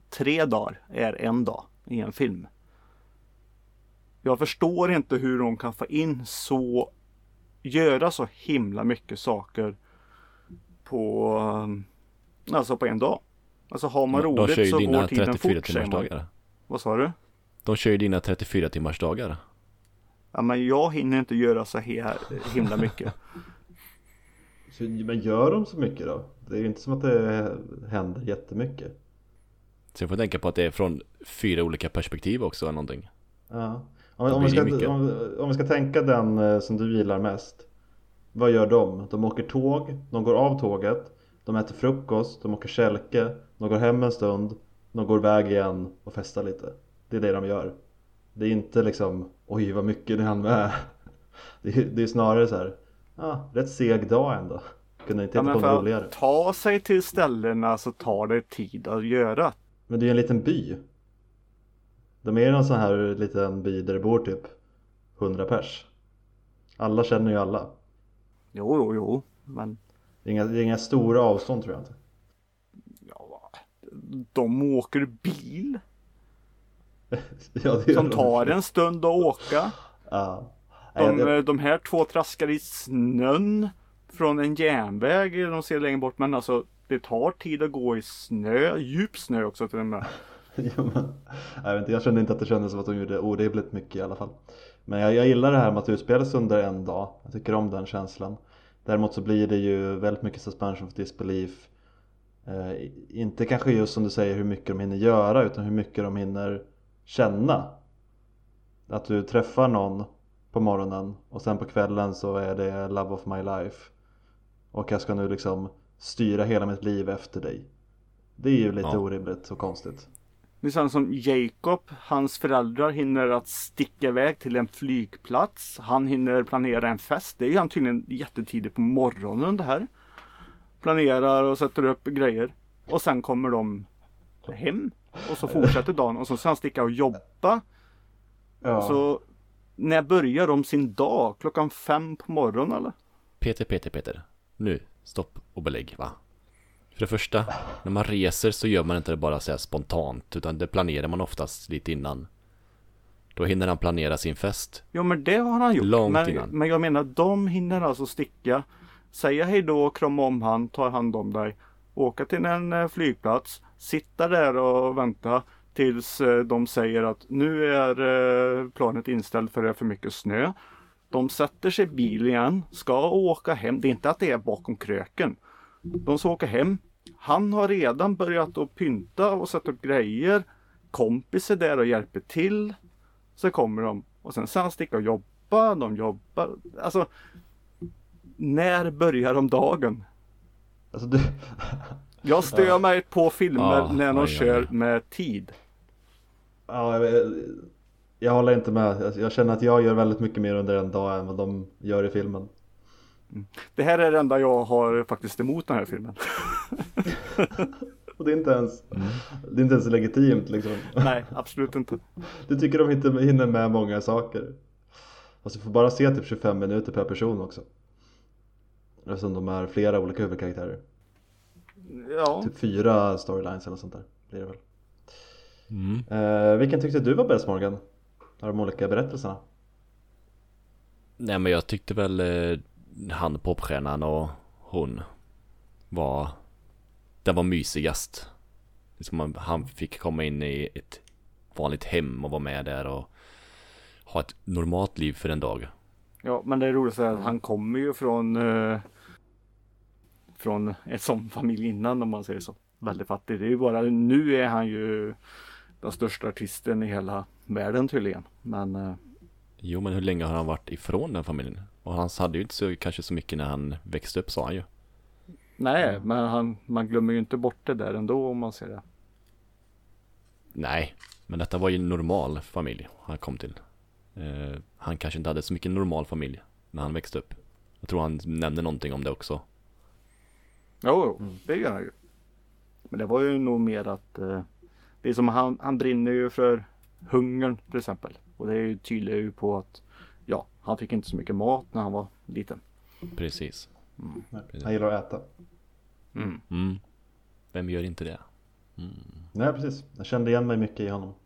tre dagar är en dag i en film. Jag förstår inte hur de kan få in så göra så himla mycket saker på Alltså på en dag. Alltså har man De roligt så går tiden 34 fort säger timmars man. dagar. Vad sa du? De kör ju dina 34 timmars dagar. Ja men jag hinner inte göra så här himla mycket. <laughs> Så, men gör de så mycket då? Det är ju inte som att det händer jättemycket. Så jag får tänka på att det är från fyra olika perspektiv också eller någonting. Ja. Om, om, vi ska, om, om vi ska tänka den eh, som du gillar mest. Vad gör de? De åker tåg, de går av tåget, de äter frukost, de åker kälke, de går hem en stund, de går iväg igen och festar lite. Det är det de gör. Det är inte liksom oj vad mycket ni hann med. <laughs> Det är, det är snarare så här, ja, rätt seg dag ändå. Kunde inte Ja, men för roligare. att ta sig till ställena så tar det tid att göra. Men det är ju en liten by. De är i någon sån här liten by där det bor typ 100 pers. Alla känner ju alla. Jo, jo, jo. Men Det är inga, det är inga stora avstånd tror jag inte. ja, de åker bil <laughs> Ja, som tar en stund att åka. Ja. De, det, de här två traskar i snön från en järnväg. De ser längre bort men alltså det tar tid att gå i snö, djup snö också till och med. <laughs> jo, men, jag, vet inte, jag kände inte att det kändes som att de gjorde orimligt mycket i alla fall. Men jag, jag gillar det här med att det utspelas under en dag. Jag tycker om den känslan. Däremot så blir det ju väldigt mycket suspension of disbelief. Eh, inte kanske just som du säger hur mycket de hinner göra utan hur mycket de hinner känna. Att du träffar någon på morgonen och sen på kvällen så är det love of my life. Och jag ska nu liksom styra hela mitt liv efter dig. Det är ju lite Ja. orimligt och konstigt. Det är samma som Jacob, hans föräldrar hinner att sticka iväg till en flygplats. Han hinner planera en fest. Det är ju han tydligen jättetidigt på morgonen det här. Planerar och sätter upp grejer. Och sen kommer de hem. Och så fortsätter dagen och så ska han sticka och jobba. Ja. Så när börjar de sin dag? Klockan fem på morgonen eller? Peter, Peter, Peter. Nu, stopp och belägg va? För det första, när man reser så gör man inte det bara så spontant utan det planerar man oftast lite innan. Då hinner han planera sin fest. Ja men det har han gjort. Långt men, innan. men jag menar de hinner alltså sticka. Säga hej då, krama om han, ta hand om dig. Åka till en eh, flygplats. Sitta där och vänta tills eh, de säger att nu är eh, planet inställt för det är för mycket snö. De sätter sig i bil igen, ska åka hem. Det är inte att det är bakom kröken. De ska åka hem. Han har redan börjat att pynta och sätta upp grejer. Kompis är där och hjälper till. Så kommer de och sen ska han sticka och jobba. De jobbar. Alltså. När börjar de dagen? Alltså du, Jag stör mig på filmer Ja, när de kör med tid. ja, jag, jag håller inte med. Jag känner att jag gör väldigt mycket mer under en dag än vad de gör i filmen. Det här är det enda jag har faktiskt emot den här filmen. <laughs> Och det är inte ens, det är inte ens legitimt liksom. Nej, absolut inte. Du tycker de inte hinner med många saker. Fast du får bara se typ 25 minuter per person också. Eftersom de är flera olika huvudkaraktärer. Ja, Typ fyra storylines eller sånt där blir det väl. Mm. Eh, vilken tyckte du var bäst Morgan? Av de olika berättelserna? Nej men jag tyckte väl eh, han popstjärnan och hon var Den var mysigast liksom Han fick komma in i ett vanligt hem och vara med där och ha ett normalt liv för en dag. ja men det är roligt att han kommer ju från eh, från en sån familj innan om man säger så. Väldigt fattig. Det är ju bara nu är han ju den största artisten i hela världen tydligen. Men eh, Jo men hur länge har han varit ifrån den familjen? Och han hade ju inte så, kanske så mycket när han växte upp sa han ju. nej, men han, man glömmer ju inte bort det där ändå om man ser det. Nej, men detta var ju en normal familj han kom till. Eh, han kanske inte hade så mycket normal familj när han växte upp. Jag tror han nämnde någonting om det också. Jo, det gör han ju. Men det var ju nog mer att eh, det är som han, han brinner ju för hungern till exempel. Och det är ju tydligt på att ja, han fick inte så mycket mat när han var liten. Precis. Nej. Han gillar att äta. Mm. Mm. Vem gör inte det? Nej precis, jag kände igen mig mycket i honom. <laughs>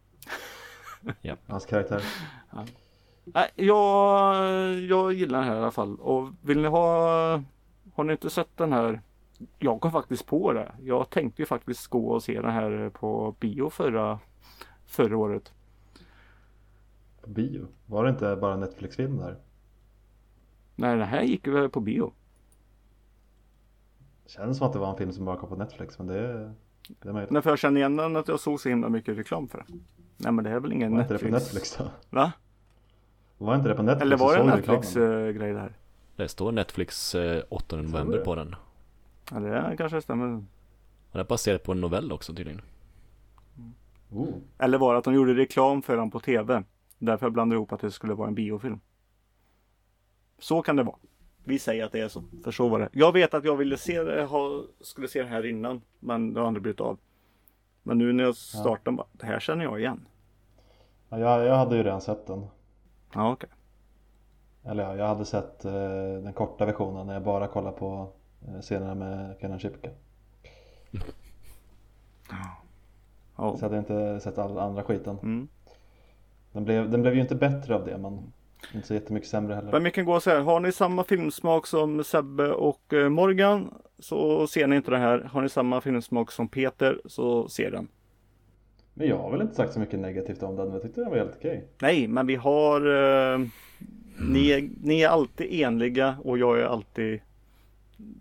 Ja. Hans karaktär. Nej, jag, jag gillar den här i alla fall. Och vill ni ha Har ni inte sett den här? Jag kom faktiskt på det. Jag tänkte ju faktiskt gå och se den här på bio förra Förra året. På bio. Var det inte bara Netflix-film där? Nej, den här gick ju på bio. Känns som att det var en film som bara kom på Netflix men det är, det är möjligt. När jag känner igen den att jag såg så himla mycket reklam för den. Nej men det är väl ingen Var inte Netflix. det på Netflix då? Va? Var inte det på Netflix? Eller var det en? Netflix-grej det här? Det står Netflix eh, 8 november det? på den. Ja det kanske stämmer. Det är baserat på en novell också tydligen. Oh. Eller var det att de gjorde reklam för den på tv? Därför jag blandade ihop att det skulle vara en biofilm. Så kan det vara. Vi säger att det är så. För så var det. Jag vet att jag ville se det, ha, skulle se den här innan. Men det har aldrig blivit av. Men nu när jag startar bara, det här känner jag igen. Ja, jag, jag hade ju redan sett den. Ja okej. Eller ja, jag hade sett eh, den korta versionen när jag bara kollade på eh, scenerna med Kenan Shipka. Ja. Så jag hade inte sett all andra skiten. Mm. Den blev, den blev ju inte bättre av det men inte så jättemycket sämre heller. Men vi kan gå så här. Har ni samma filmsmak som Sebbe och eh, Morgan så ser ni inte det här. Har ni samma filmsmak som Peter så ser den. Men jag har väl inte sagt så mycket negativt om den, jag tyckte den var helt okej. Nej, men vi har eh, ni, är, ni är alltid enliga och jag är alltid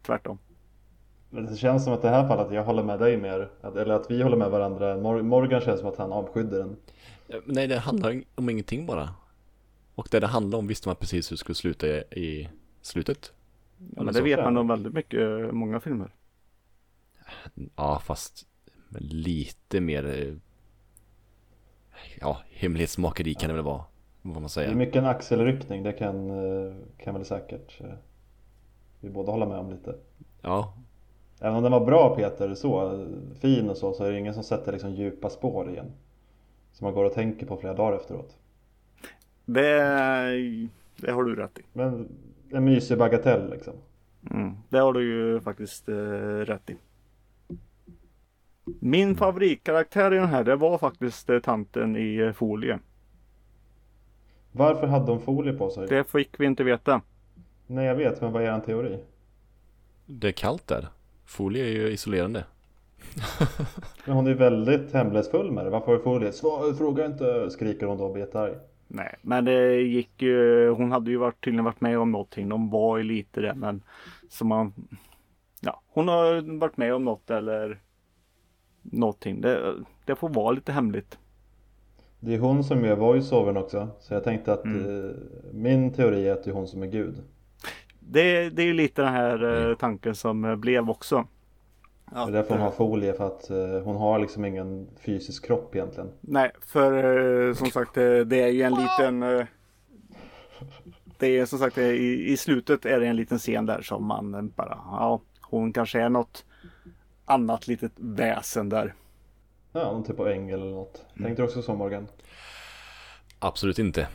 tvärtom. Men det känns som att det här fallet, jag håller med dig mer. att- Eller att vi håller med varandra. Mor- Morgan känns som att han avskydde den. Eh, Nej, det handlar om ingenting bara. Och det det handlar om visste man precis hur det skulle sluta i, i slutet. Ja, men det så. vet man om väldigt mycket, många filmer. Ja, fast lite mer eh, Ja, hemlighetsmakeri kan det väl vara. Vad man Det är säger. mycket en axelryckning, det kan, eh, kan väl säkert eh, vi båda hålla med om lite. Ja, Även om den var bra Peter, så eh, fin och så, så är det ingen som sätter liksom djupa spår igen. Som man går och tänker på flera dagar efteråt. Det, det har du rätt i. Men en mysig bagatell liksom. Mm, det har du ju faktiskt eh, rätt i. Min favoritkaraktär i den här, det var faktiskt eh, tanten i eh, folie. Varför hade hon folie på sig? Det fick vi inte veta. Nej jag vet, men vad är er teori? Det är kallt där. Folie är ju isolerande. Men hon är väldigt hemlighetsfull med det. Varför har du folie? Svar, fråga inte! Skriker hon då och jättearg. Nej, men det gick ju. Hon hade ju varit, tydligen varit med om någonting. De var ju lite det, men som man. Ja, hon har varit med om något eller någonting. Det, det får vara lite hemligt. Det är hon som gör voiceovern också. Så jag tänkte att Mm. eh, min teori är att det är hon som är gud. Det, det är ju lite den här eh, tanken som eh, blev också. Det är därför hon har folie för att eh, hon har liksom ingen fysisk kropp egentligen. Nej, för eh, som sagt eh, det är ju en liten eh, Det är som sagt i, i slutet är det en liten scen där som man bara Ja, hon kanske är något annat litet väsen där. Ja, någon typ av ängel eller något. Tänkte du också så Morgan? Absolut inte.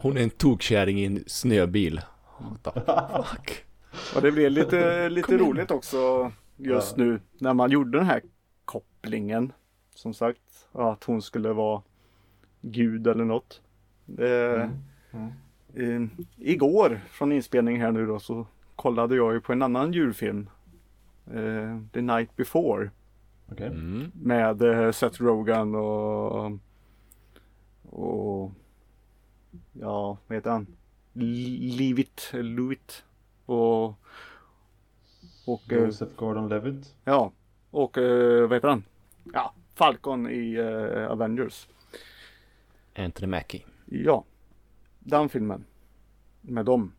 Hon är en tokkärring i en snöbil. What the <laughs> fuck? Och det blev lite, lite roligt också just Ja. nu när man gjorde den här kopplingen. Som sagt, att hon skulle vara Gud eller något. Det, Mm. eh, igår från inspelningen här nu då så kollade jag ju på en annan djurfilm. Eh, The Night Before. Okej. Mm. Med eh, Seth Rogen och och ja, vad heter han? Livit, Lewitt och och eh, Joseph Gordon-Levitt. ja och eh, vad heter han? Ja, Falcon i eh, Avengers. Anthony Mackie. Ja, den filmen. Med dem.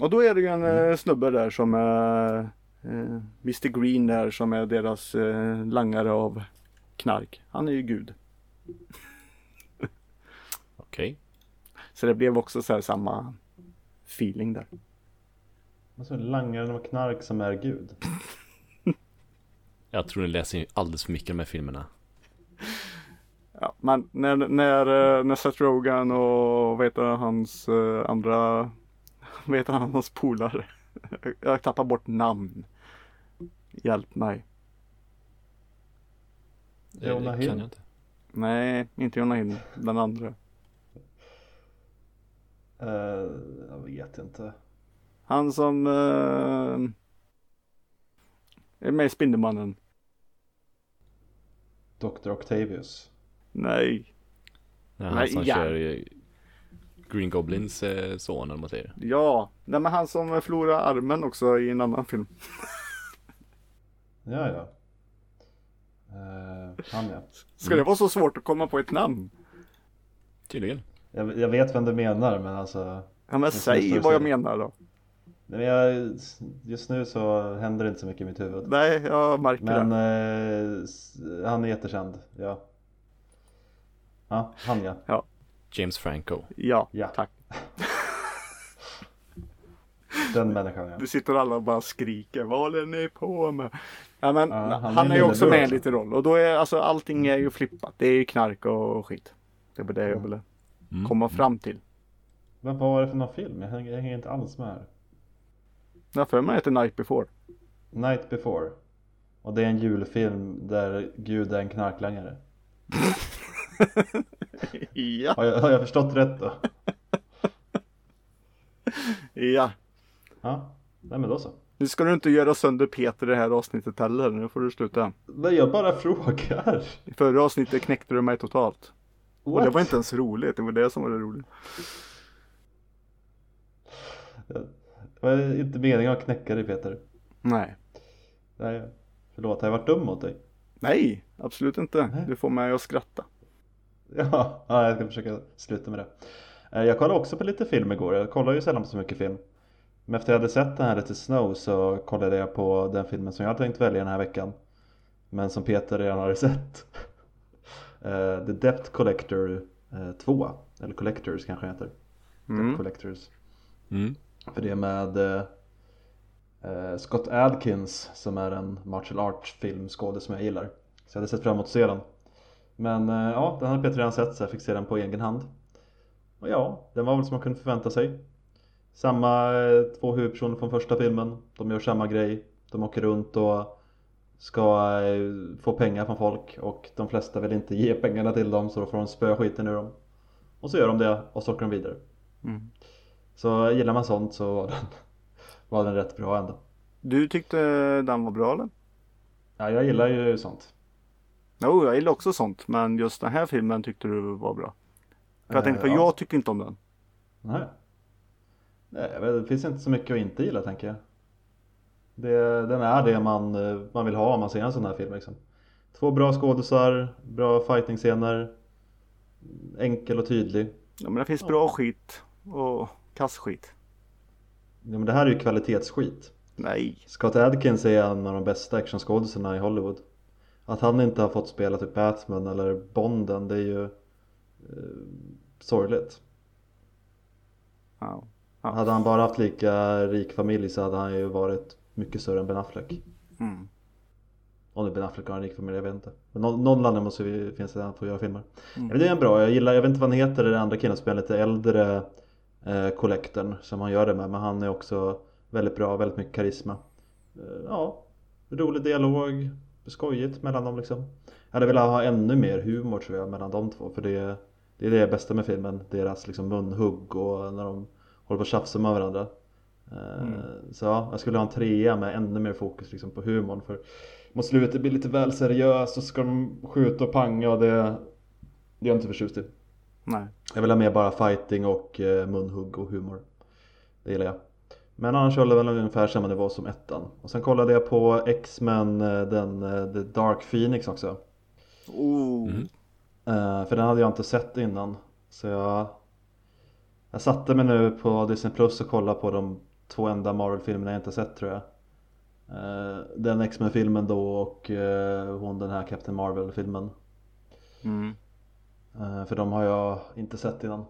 Och då är det ju en mm. snubbe där som är Mr Green där som är deras langare av knark. Han är ju gud. <laughs> Okej. Så det blev också så här samma feeling där. Alltså langaren av knark som är gud. Jag tror ni läser ju alldeles för mycket om de här filmerna. Ja, men när, när, eh, när Seth Rogen och vad heter hans eh, andra, <laughs> heter han, hans polare. <laughs> Jag tappar bort namn. Hjälp mig. Det, Jonah Hill. kan jag inte. Nej, inte Jonah Hill, den andra. Eh, jag vet inte. Han som eh, är med i Spindelmannen. Dr. Octavius. Nej, Ja, han Nej, som ja. kör eh, Green Goblins eh, son eller vad man säger. ja, nej men han som förlorar armen också i en annan film. Ja, ja. Eh, han ja. Ska det vara så svårt att komma på ett namn? Tydligen. Jag, jag vet vem du menar men alltså. Ja men säg vad jag menar då. Nej, men jag, just nu så händer det inte så mycket i mitt huvud. Nej, jag märker Men det. eh, s- han är jättekänd. Ja. Ja, han ja. James Franco. Ja, Ja. tack. <laughs> Den människan ja. Du sitter alla och bara skriker. Vad håller ni på med? Ja men Ja, han han, är är ju också med i en liten roll. Och då är alltså allting är ju flippat. Det är ju knark och skit. Det var det jag ville Mm. komma fram till. Men vad var det för någon film? Jag hänger, jag hänger inte alls med här. Jag för mig är Night Before. Night before. Och det är en julfilm där Gud är en knarklangare. <laughs> ja, Har jag, har jag förstått rätt då? <laughs> ja. Ja, nej men då så. Nu ska du inte göra sönder Peter det här avsnittet heller. Nu får du sluta. Men jag bara frågar. I förra avsnittet knäckte du mig totalt. Och det What? var inte ens roligt. Det var det som var det roliga. Var inte meningen att knäcka dig Peter. Nej. Nej, förlåt, har jag varit dum mot dig? Nej, absolut inte. Nej. Du får mig att skratta. Ja, <laughs> ja, jag ska försöka sluta med det. Eh, Jag kollade också på lite film igår. Jag kollar ju sällan på så mycket film. Men efter jag hade sett den här lite Snow så kollade jag på den filmen som jag hade tänkt välja den här veckan. Men som Peter redan hade <laughs> sett. Eh, The Debt Collector eh, 2. Eller Collectors kanske heter. Debt Mm. Collectors. Mm. För det är med eh, eh, Scott Adkins som är en martial arts filmskådis som jag gillar. Så jag hade sett fram emot att se den. Men eh, ja, den hade Peter redan sett så jag fick se den på egen hand. Och ja, den var väl som man kunde förvänta sig. Samma eh, två huvudpersoner från första filmen. De gör samma grej. De åker runt och ska eh, få pengar från folk och de flesta vill inte <laughs> ge pengarna till dem så då får de spöa skiten ur dem. Och så gör de det och så åker de vidare. Mm. Så gillar man sånt så var den, <laughs> var den rätt bra ändå. Du tyckte den var bra eller? Ja, jag gillar ju sånt. Jo, jag gillar också sånt. Men just den här filmen tyckte du var bra. För jag tänkte, för Eh, ja. jag tycker inte om den. Nej. Nej, det finns inte så mycket att inte gilla tänker jag. Det, den är det man, man vill ha om man ser en sån här film liksom. Två bra skådisar, bra fighting-scener, enkel och tydlig. Ja, men det finns bra skit och kass skit. Ja, men det här är ju kvalitetsskit. Nej. Scott Adkins är en av de bästa actionskådisarna i Hollywood. Att han inte har fått spela typ Batman eller Bonden, det är ju eh, sorgligt. Ja. Ja. Hade han bara haft lika rik familj så hade han ju varit mycket större än Ben Affleck. Mm. Om nu Ben Affleck har en rik familj, jag vet inte. Men någon, någon land måste vi finnas där han får göra filmer. Mm. Men det är en bra, jag gillar, jag vet inte vad han heter, den andra killen som spelar lite äldre eh, Collectorn som han gör det med. Men han är också väldigt bra, väldigt mycket karisma. Eh, ja, rolig dialog, skojigt mellan dem liksom. Jag hade velat ha ännu mer humor tror jag mellan de två. För det, det är det bästa med filmen, deras liksom munhugg och när de håller på och tjafsar med varandra. Eh, Mm. Så ja, jag skulle ha en trea med ännu mer fokus liksom, på humorn. För mot slutet blir det lite väl seriöst och så ska de skjuta och panga och det, det är jag inte förtjust i. Nej. Jag vill ha mer bara fighting och eh, munhugg och humor. Det gillar jag. Men annars håller väl ungefär samma nivå som ettan. Och sen kollade jag på X-Men, eh, den eh, The Dark Phoenix också. Oh. Mm. För den hade jag inte sett innan. Så jag, jag satte mig nu på Disney Plus och kollade på de två enda Marvel-filmerna jag inte sett tror jag. Den X-Men-filmen då och hon den här Captain Marvel-filmen. Mm. Eh, för de har jag inte sett innan.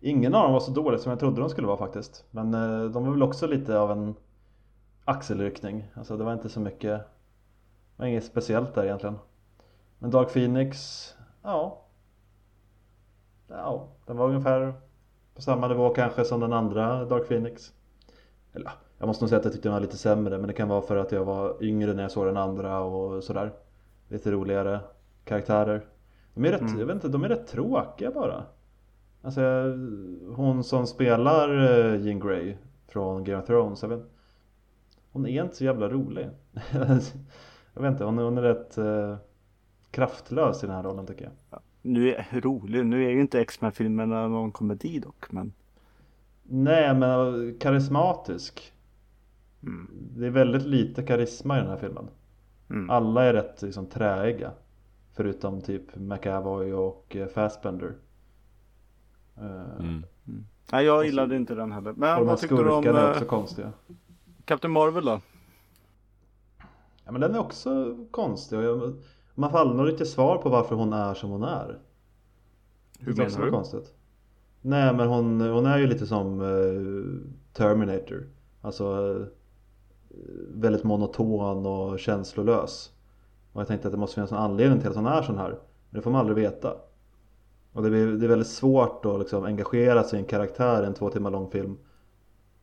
Ingen av dem var så dålig som jag trodde de skulle vara faktiskt. Men eh, de var väl också lite av en axelryckning. Alltså det var inte så mycket, det var inget speciellt där egentligen. Men Dark Phoenix, ja. Ja, den var ungefär på samma nivå kanske som den andra Dark Phoenix. Eller jag måste nog säga att jag tyckte den var lite sämre men det kan vara för att jag var yngre när jag såg den andra och sådär. Lite roligare karaktärer. De är rätt, Mm. jag vet inte, de är rätt tråkiga bara. Alltså hon som spelar eh, Jean Grey från Game of Thrones, jag vet, hon är inte så jävla rolig. <laughs> jag vet inte, hon, är- hon är rätt eh, kraftlös i den här rollen tycker jag. Nu är rolig. Nu är ju inte X-Men-filmerna någon komedi dock. Men Nej men eh, karismatisk. mm. Det är väldigt lite karisma i den här filmen. Mm. Alla är rätt liksom träiga. Förutom typ McAvoy och eh, Fassbender. Eh, Mm. Nej, jag gillade inte den heller. Och de Men här vad tyckte du om är eh, också konstiga. Captain Marvel då? Ja men den är också konstig och jag, man får aldrig riktigt svar på varför hon är som hon är. Hur Det menar du? konstigt. Nej men hon, hon är ju lite som eh, Terminator. Alltså eh, väldigt monoton och känslolös. Och jag tänkte att det måste finnas en anledning till att hon är sån här. Men det får man aldrig veta. Och det, blir, det är väldigt svårt att liksom engagera sig i en karaktär i en två timmar lång film.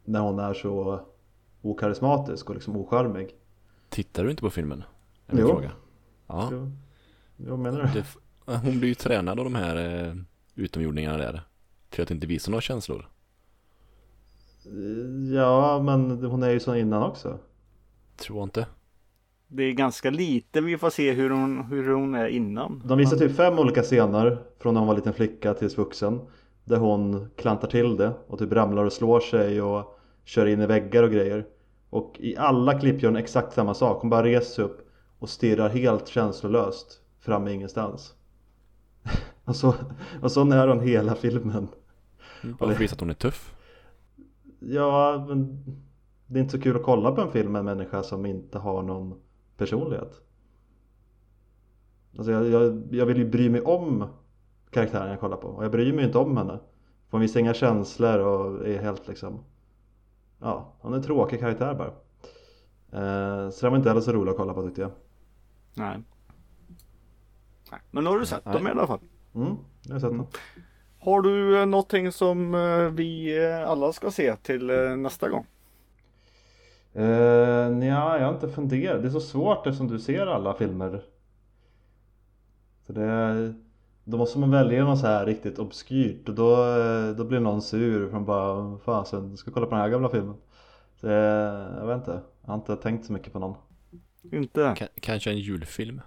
När hon är så okarismatisk och liksom ocharmig. Tittar du inte på filmen? Är Jo. fråga. Ja, Jo, jo menar du? det, hon blir ju tränad av de här eh, utomjordingarna där. Till att inte visa några känslor. Ja men hon är ju så innan också. Tror jag inte. Det är ganska lite vi får se hur hon, hur hon är innan. De visar typ fem olika scener från när hon var liten flicka tills vuxen. Där hon klantar till det och typ ramlar och slår sig och kör in i väggar och grejer. Och i alla klipp gör hon exakt samma sak. Hon bara reser sig upp och stirrar helt känslolöst fram i ingenstans. <laughs> och, så, och så är hon hela filmen. Mm, Bara för att visa att hon är tuff. Ja, men det är inte så kul att kolla på en film med en människa som inte har någon personlighet. Alltså jag, jag, jag vill ju bry mig om karaktären jag kollar på och jag bryr mig inte om henne. För hon visar inga känslor och är helt liksom Ja, hon är en tråkig karaktär bara. Eh, så det var inte heller så roligt att kolla på tyckte jag. Nej. Nej. Men nu har du sett Nej. dem i alla fall. Mm, jag har sett den. Har du eh, någonting som eh, vi eh, alla ska se till nästa gång? Uh, nja, jag har inte funderat. Det är så svårt eftersom du ser alla filmer. Så det, Då måste man välja något så här riktigt obskyrt och då, eh, då blir någon sur för man bara Fasen, du ska kolla på den här gamla filmen. Så, eh, jag vet inte, jag har inte tänkt så mycket på någon. Inte? K- kanske en julfilm?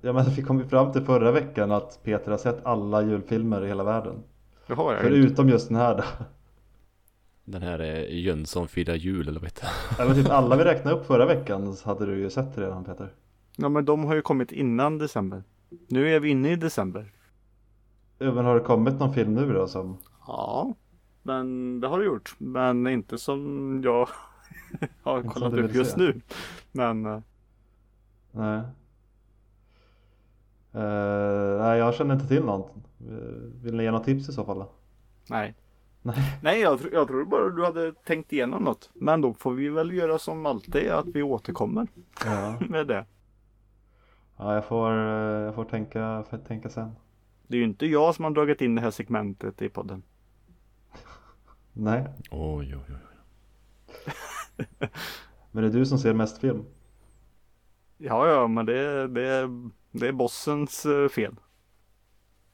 Ja men vi kom ju fram till förra veckan att Peter har sett alla julfilmer i hela världen. Det har jag inte. Förutom just den här då. Den här är Jönsson firar jul eller vad heter det? Ja men typ alla vi räknade upp förra veckan så hade du ju sett redan Peter. Ja men de har ju kommit innan december. Nu är vi inne i december. Ja, men har det kommit någon film nu då som Ja. Men det har det gjort. Men inte som jag <laughs> har Inte som kollat du upp vill just se. nu. Men eh, Nej. Eh, nej jag känner inte till någon. Eh, Vill ni ge något tips i så fall? Då? nej. Nej. Nej jag, jag tror bara du hade tänkt igenom något. Men då får vi väl göra som alltid att vi återkommer Ja, <laughs> med det. ja jag, får, eh, jag får tänka, får tänka sen. Det är ju inte jag som har dragit in det här segmentet i podden. <laughs> Nej, Oj, oj, oj. <laughs> men det är du som ser mest film. Ja, ja, men det, det, det är bossens eh, fel.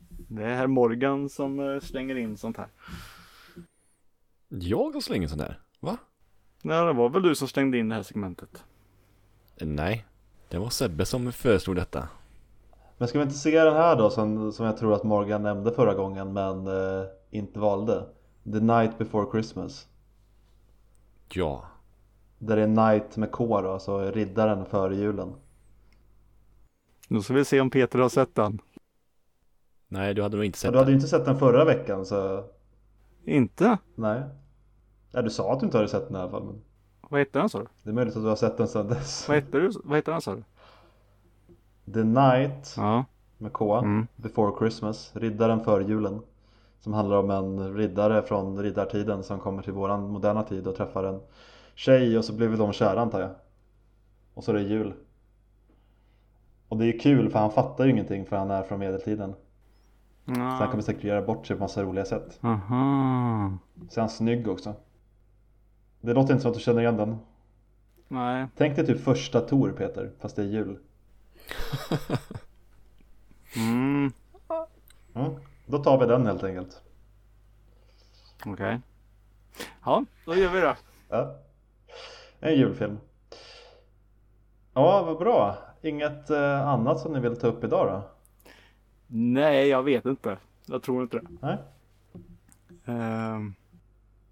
Det är herr Morgan som eh, slänger in sånt här. Jag har slängt sån där? Va? Nej, det var väl du som slängde in det här segmentet. Nej, det var Sebbe som föreslog detta. Men ska vi inte se den här då som, som jag tror att Morgan nämnde förra gången men eh, inte valde? The Night Before Christmas. Ja. Där det är Night med K då, alltså riddaren före julen. Nu ska vi se om Peter har sett den. Nej, du hade nog inte sett du hade ju inte sett den förra veckan så Inte? nej. Ja, du sa att du inte hade sett den i alla fall men Vad heter den sa du? det är möjligt att du har sett den sedan dess. Vad heter, du? Vad heter den sa du? The Night Ja. med K, Mm. Before Christmas, riddaren före julen. Som handlar om en riddare från riddartiden som kommer till våran moderna tid och träffar en tjej och så blir väl de kära antar jag. Och så är det jul. Och det är kul för han fattar ju ingenting för han är från medeltiden. Så han kommer säkert göra bort sig på massa roliga sätt. Aha. Så är han snygg också. Det låter inte som att du känner igen den. Nej. Tänk dig typ första Tor Peter, fast det är jul. <laughs> Mm. Mm. Då tar vi den helt enkelt. Okej. Ja, då gör vi det. Ja. En julfilm. Ja, vad bra. Inget eh, annat som ni vill ta upp idag då? Nej, jag vet inte. Jag tror inte det. Nej? Ehm,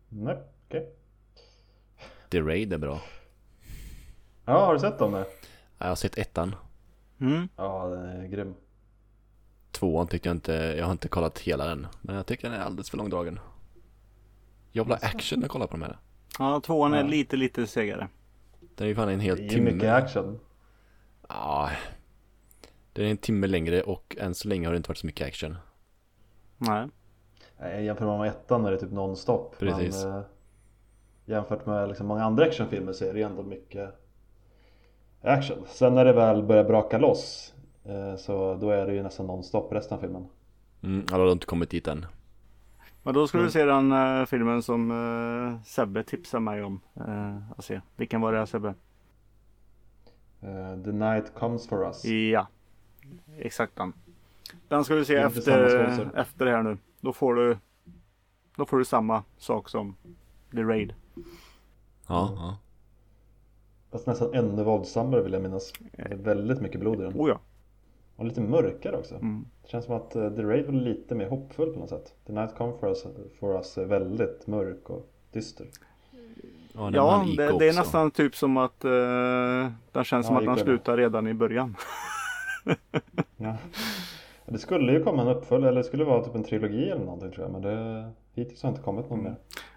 Nej, okej. The Raid är bra. Ja, har du sett dem nu? Jag har sett ettan. mm. Ja, den är grym. Tvåan tycker jag inte, jag har inte kollat hela den. Men jag tycker den är alldeles för långdragen. Jag vill ha action när jag kollar på de här. Ja, tvåan är Ja. lite, lite segare. Den är ju fan en hel Det är ju timme. mycket action. Ja. Den är en timme längre och än så länge har det inte varit så mycket action. Nej. Nej, jämfört med ettan är det typ nonstop. Precis. Men, eh, jämfört med liksom många andra actionfilmer så är det ändå mycket action. Sen när det väl börjar braka loss eh, så då är det ju nästan nonstop resten av filmen. Mm, alla har inte kommit dit än. Men då ska Mm. du se den eh, filmen som uh, Sebbe tipsade mig om. Uh, att se. Vilken var det Sebbe? The night comes for us. Ja. Exakt den. Den ska du se efter, efter det här nu. Då får du Då får du samma sak som The Raid. Ja, Mm. ja. Fast nästan ännu våldsammare vill jag minnas. Det är väldigt mycket blod i den. Oh ja. Och lite mörkare också. Mm. Det känns som att eh, The Raid var lite mer hoppfull på något sätt. The Night Comes for us, for us är väldigt mörk och dyster. Ja, Ja, det, det är nästan typ som att uh, Den känns Ja, som att den slutar redan i början. <laughs> Ja. Det skulle ju komma en uppföljare, eller det skulle vara typ en trilogi eller någonting tror jag. Men det, hittills har inte kommit någon mer den serien.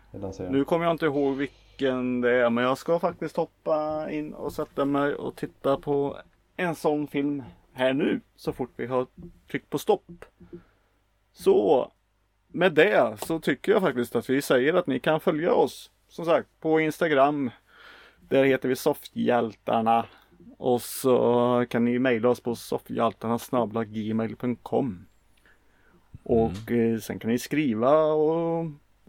Nu kommer jag inte ihåg vilken det är men jag ska faktiskt hoppa in och sätta mig och titta på en sån film här nu så fort vi har tryckt på stopp. Så med det så tycker jag faktiskt att vi säger att ni kan följa oss som sagt på Instagram. Där heter vi Soffhjältarna. Och så kan ni mejla oss på soffhjältarna.gmail.com Och eh, sen kan ni skriva och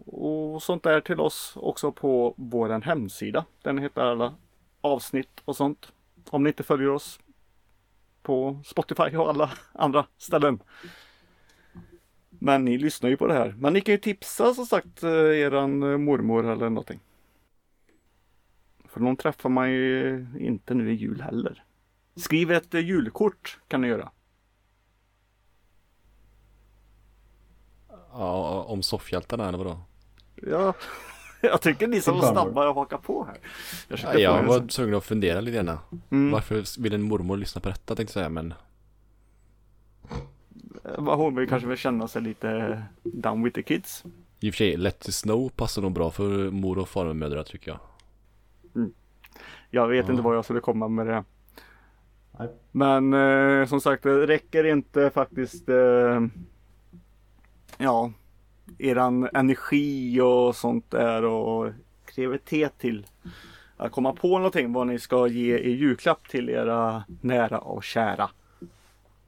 och sånt där till oss också på våran hemsida. Den heter alla avsnitt och sånt. Om ni inte följer oss på Spotify och alla andra ställen. Men ni lyssnar ju på det här. Men ni kan ju tipsa som sagt eh, eran eh, mormor eller någonting. För de träffar man ju inte nu i jul heller. Skriv ett eh, julkort kan ni göra. Ja, om soffhjältarna eller vadå? Ja, <laughs> jag tycker ni som var farmor. snabba att haka på här. Jag, Ja, jag var tvungen att fundera lite grann. Mm. Varför vill en mormor lyssna på detta tänkte jag säga men Eh, Hon vill kanske vill känna sig lite down with the kids. i och för sig Let it snow passar nog bra för mor och farmödrar tycker jag. Jag vet Ja. inte vad jag skulle komma med det. Nej. Men eh, som sagt, det räcker inte faktiskt eh, ja, eran energi och sånt där och kreativitet till att komma på någonting vad ni ska ge i julklapp till era nära och kära.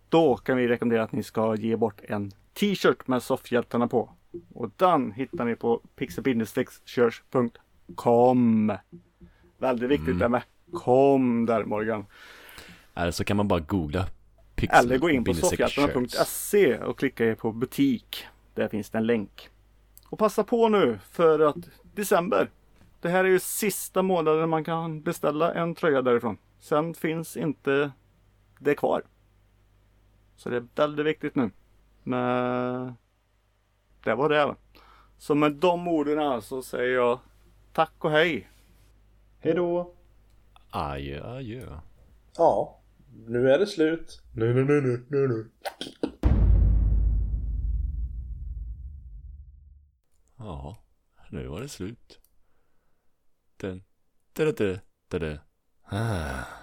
Då kan vi rekommendera att ni ska ge bort en t-shirt med soffhjältarna på. Och den hittar ni på pixelbindestreckskurs.com Väldigt viktigt det med kom där Morgan. Eller så kan man bara googla pixel Eller gå in på soffhjältarna.se och klicka på butik. Där finns det en länk. Och passa på nu för att december. Det här är ju sista månaden man kan beställa en tröja därifrån. Sen finns inte det kvar. Så det är väldigt viktigt nu. Men det var det. Så med de orden så säger jag tack och hej. Hej då! Adjö, adjö. Ja, nu är det slut. Nu, nu, nu, nu, nu, nu. Ja, nu var det slut. Den, da, da, da, da, da. Ah.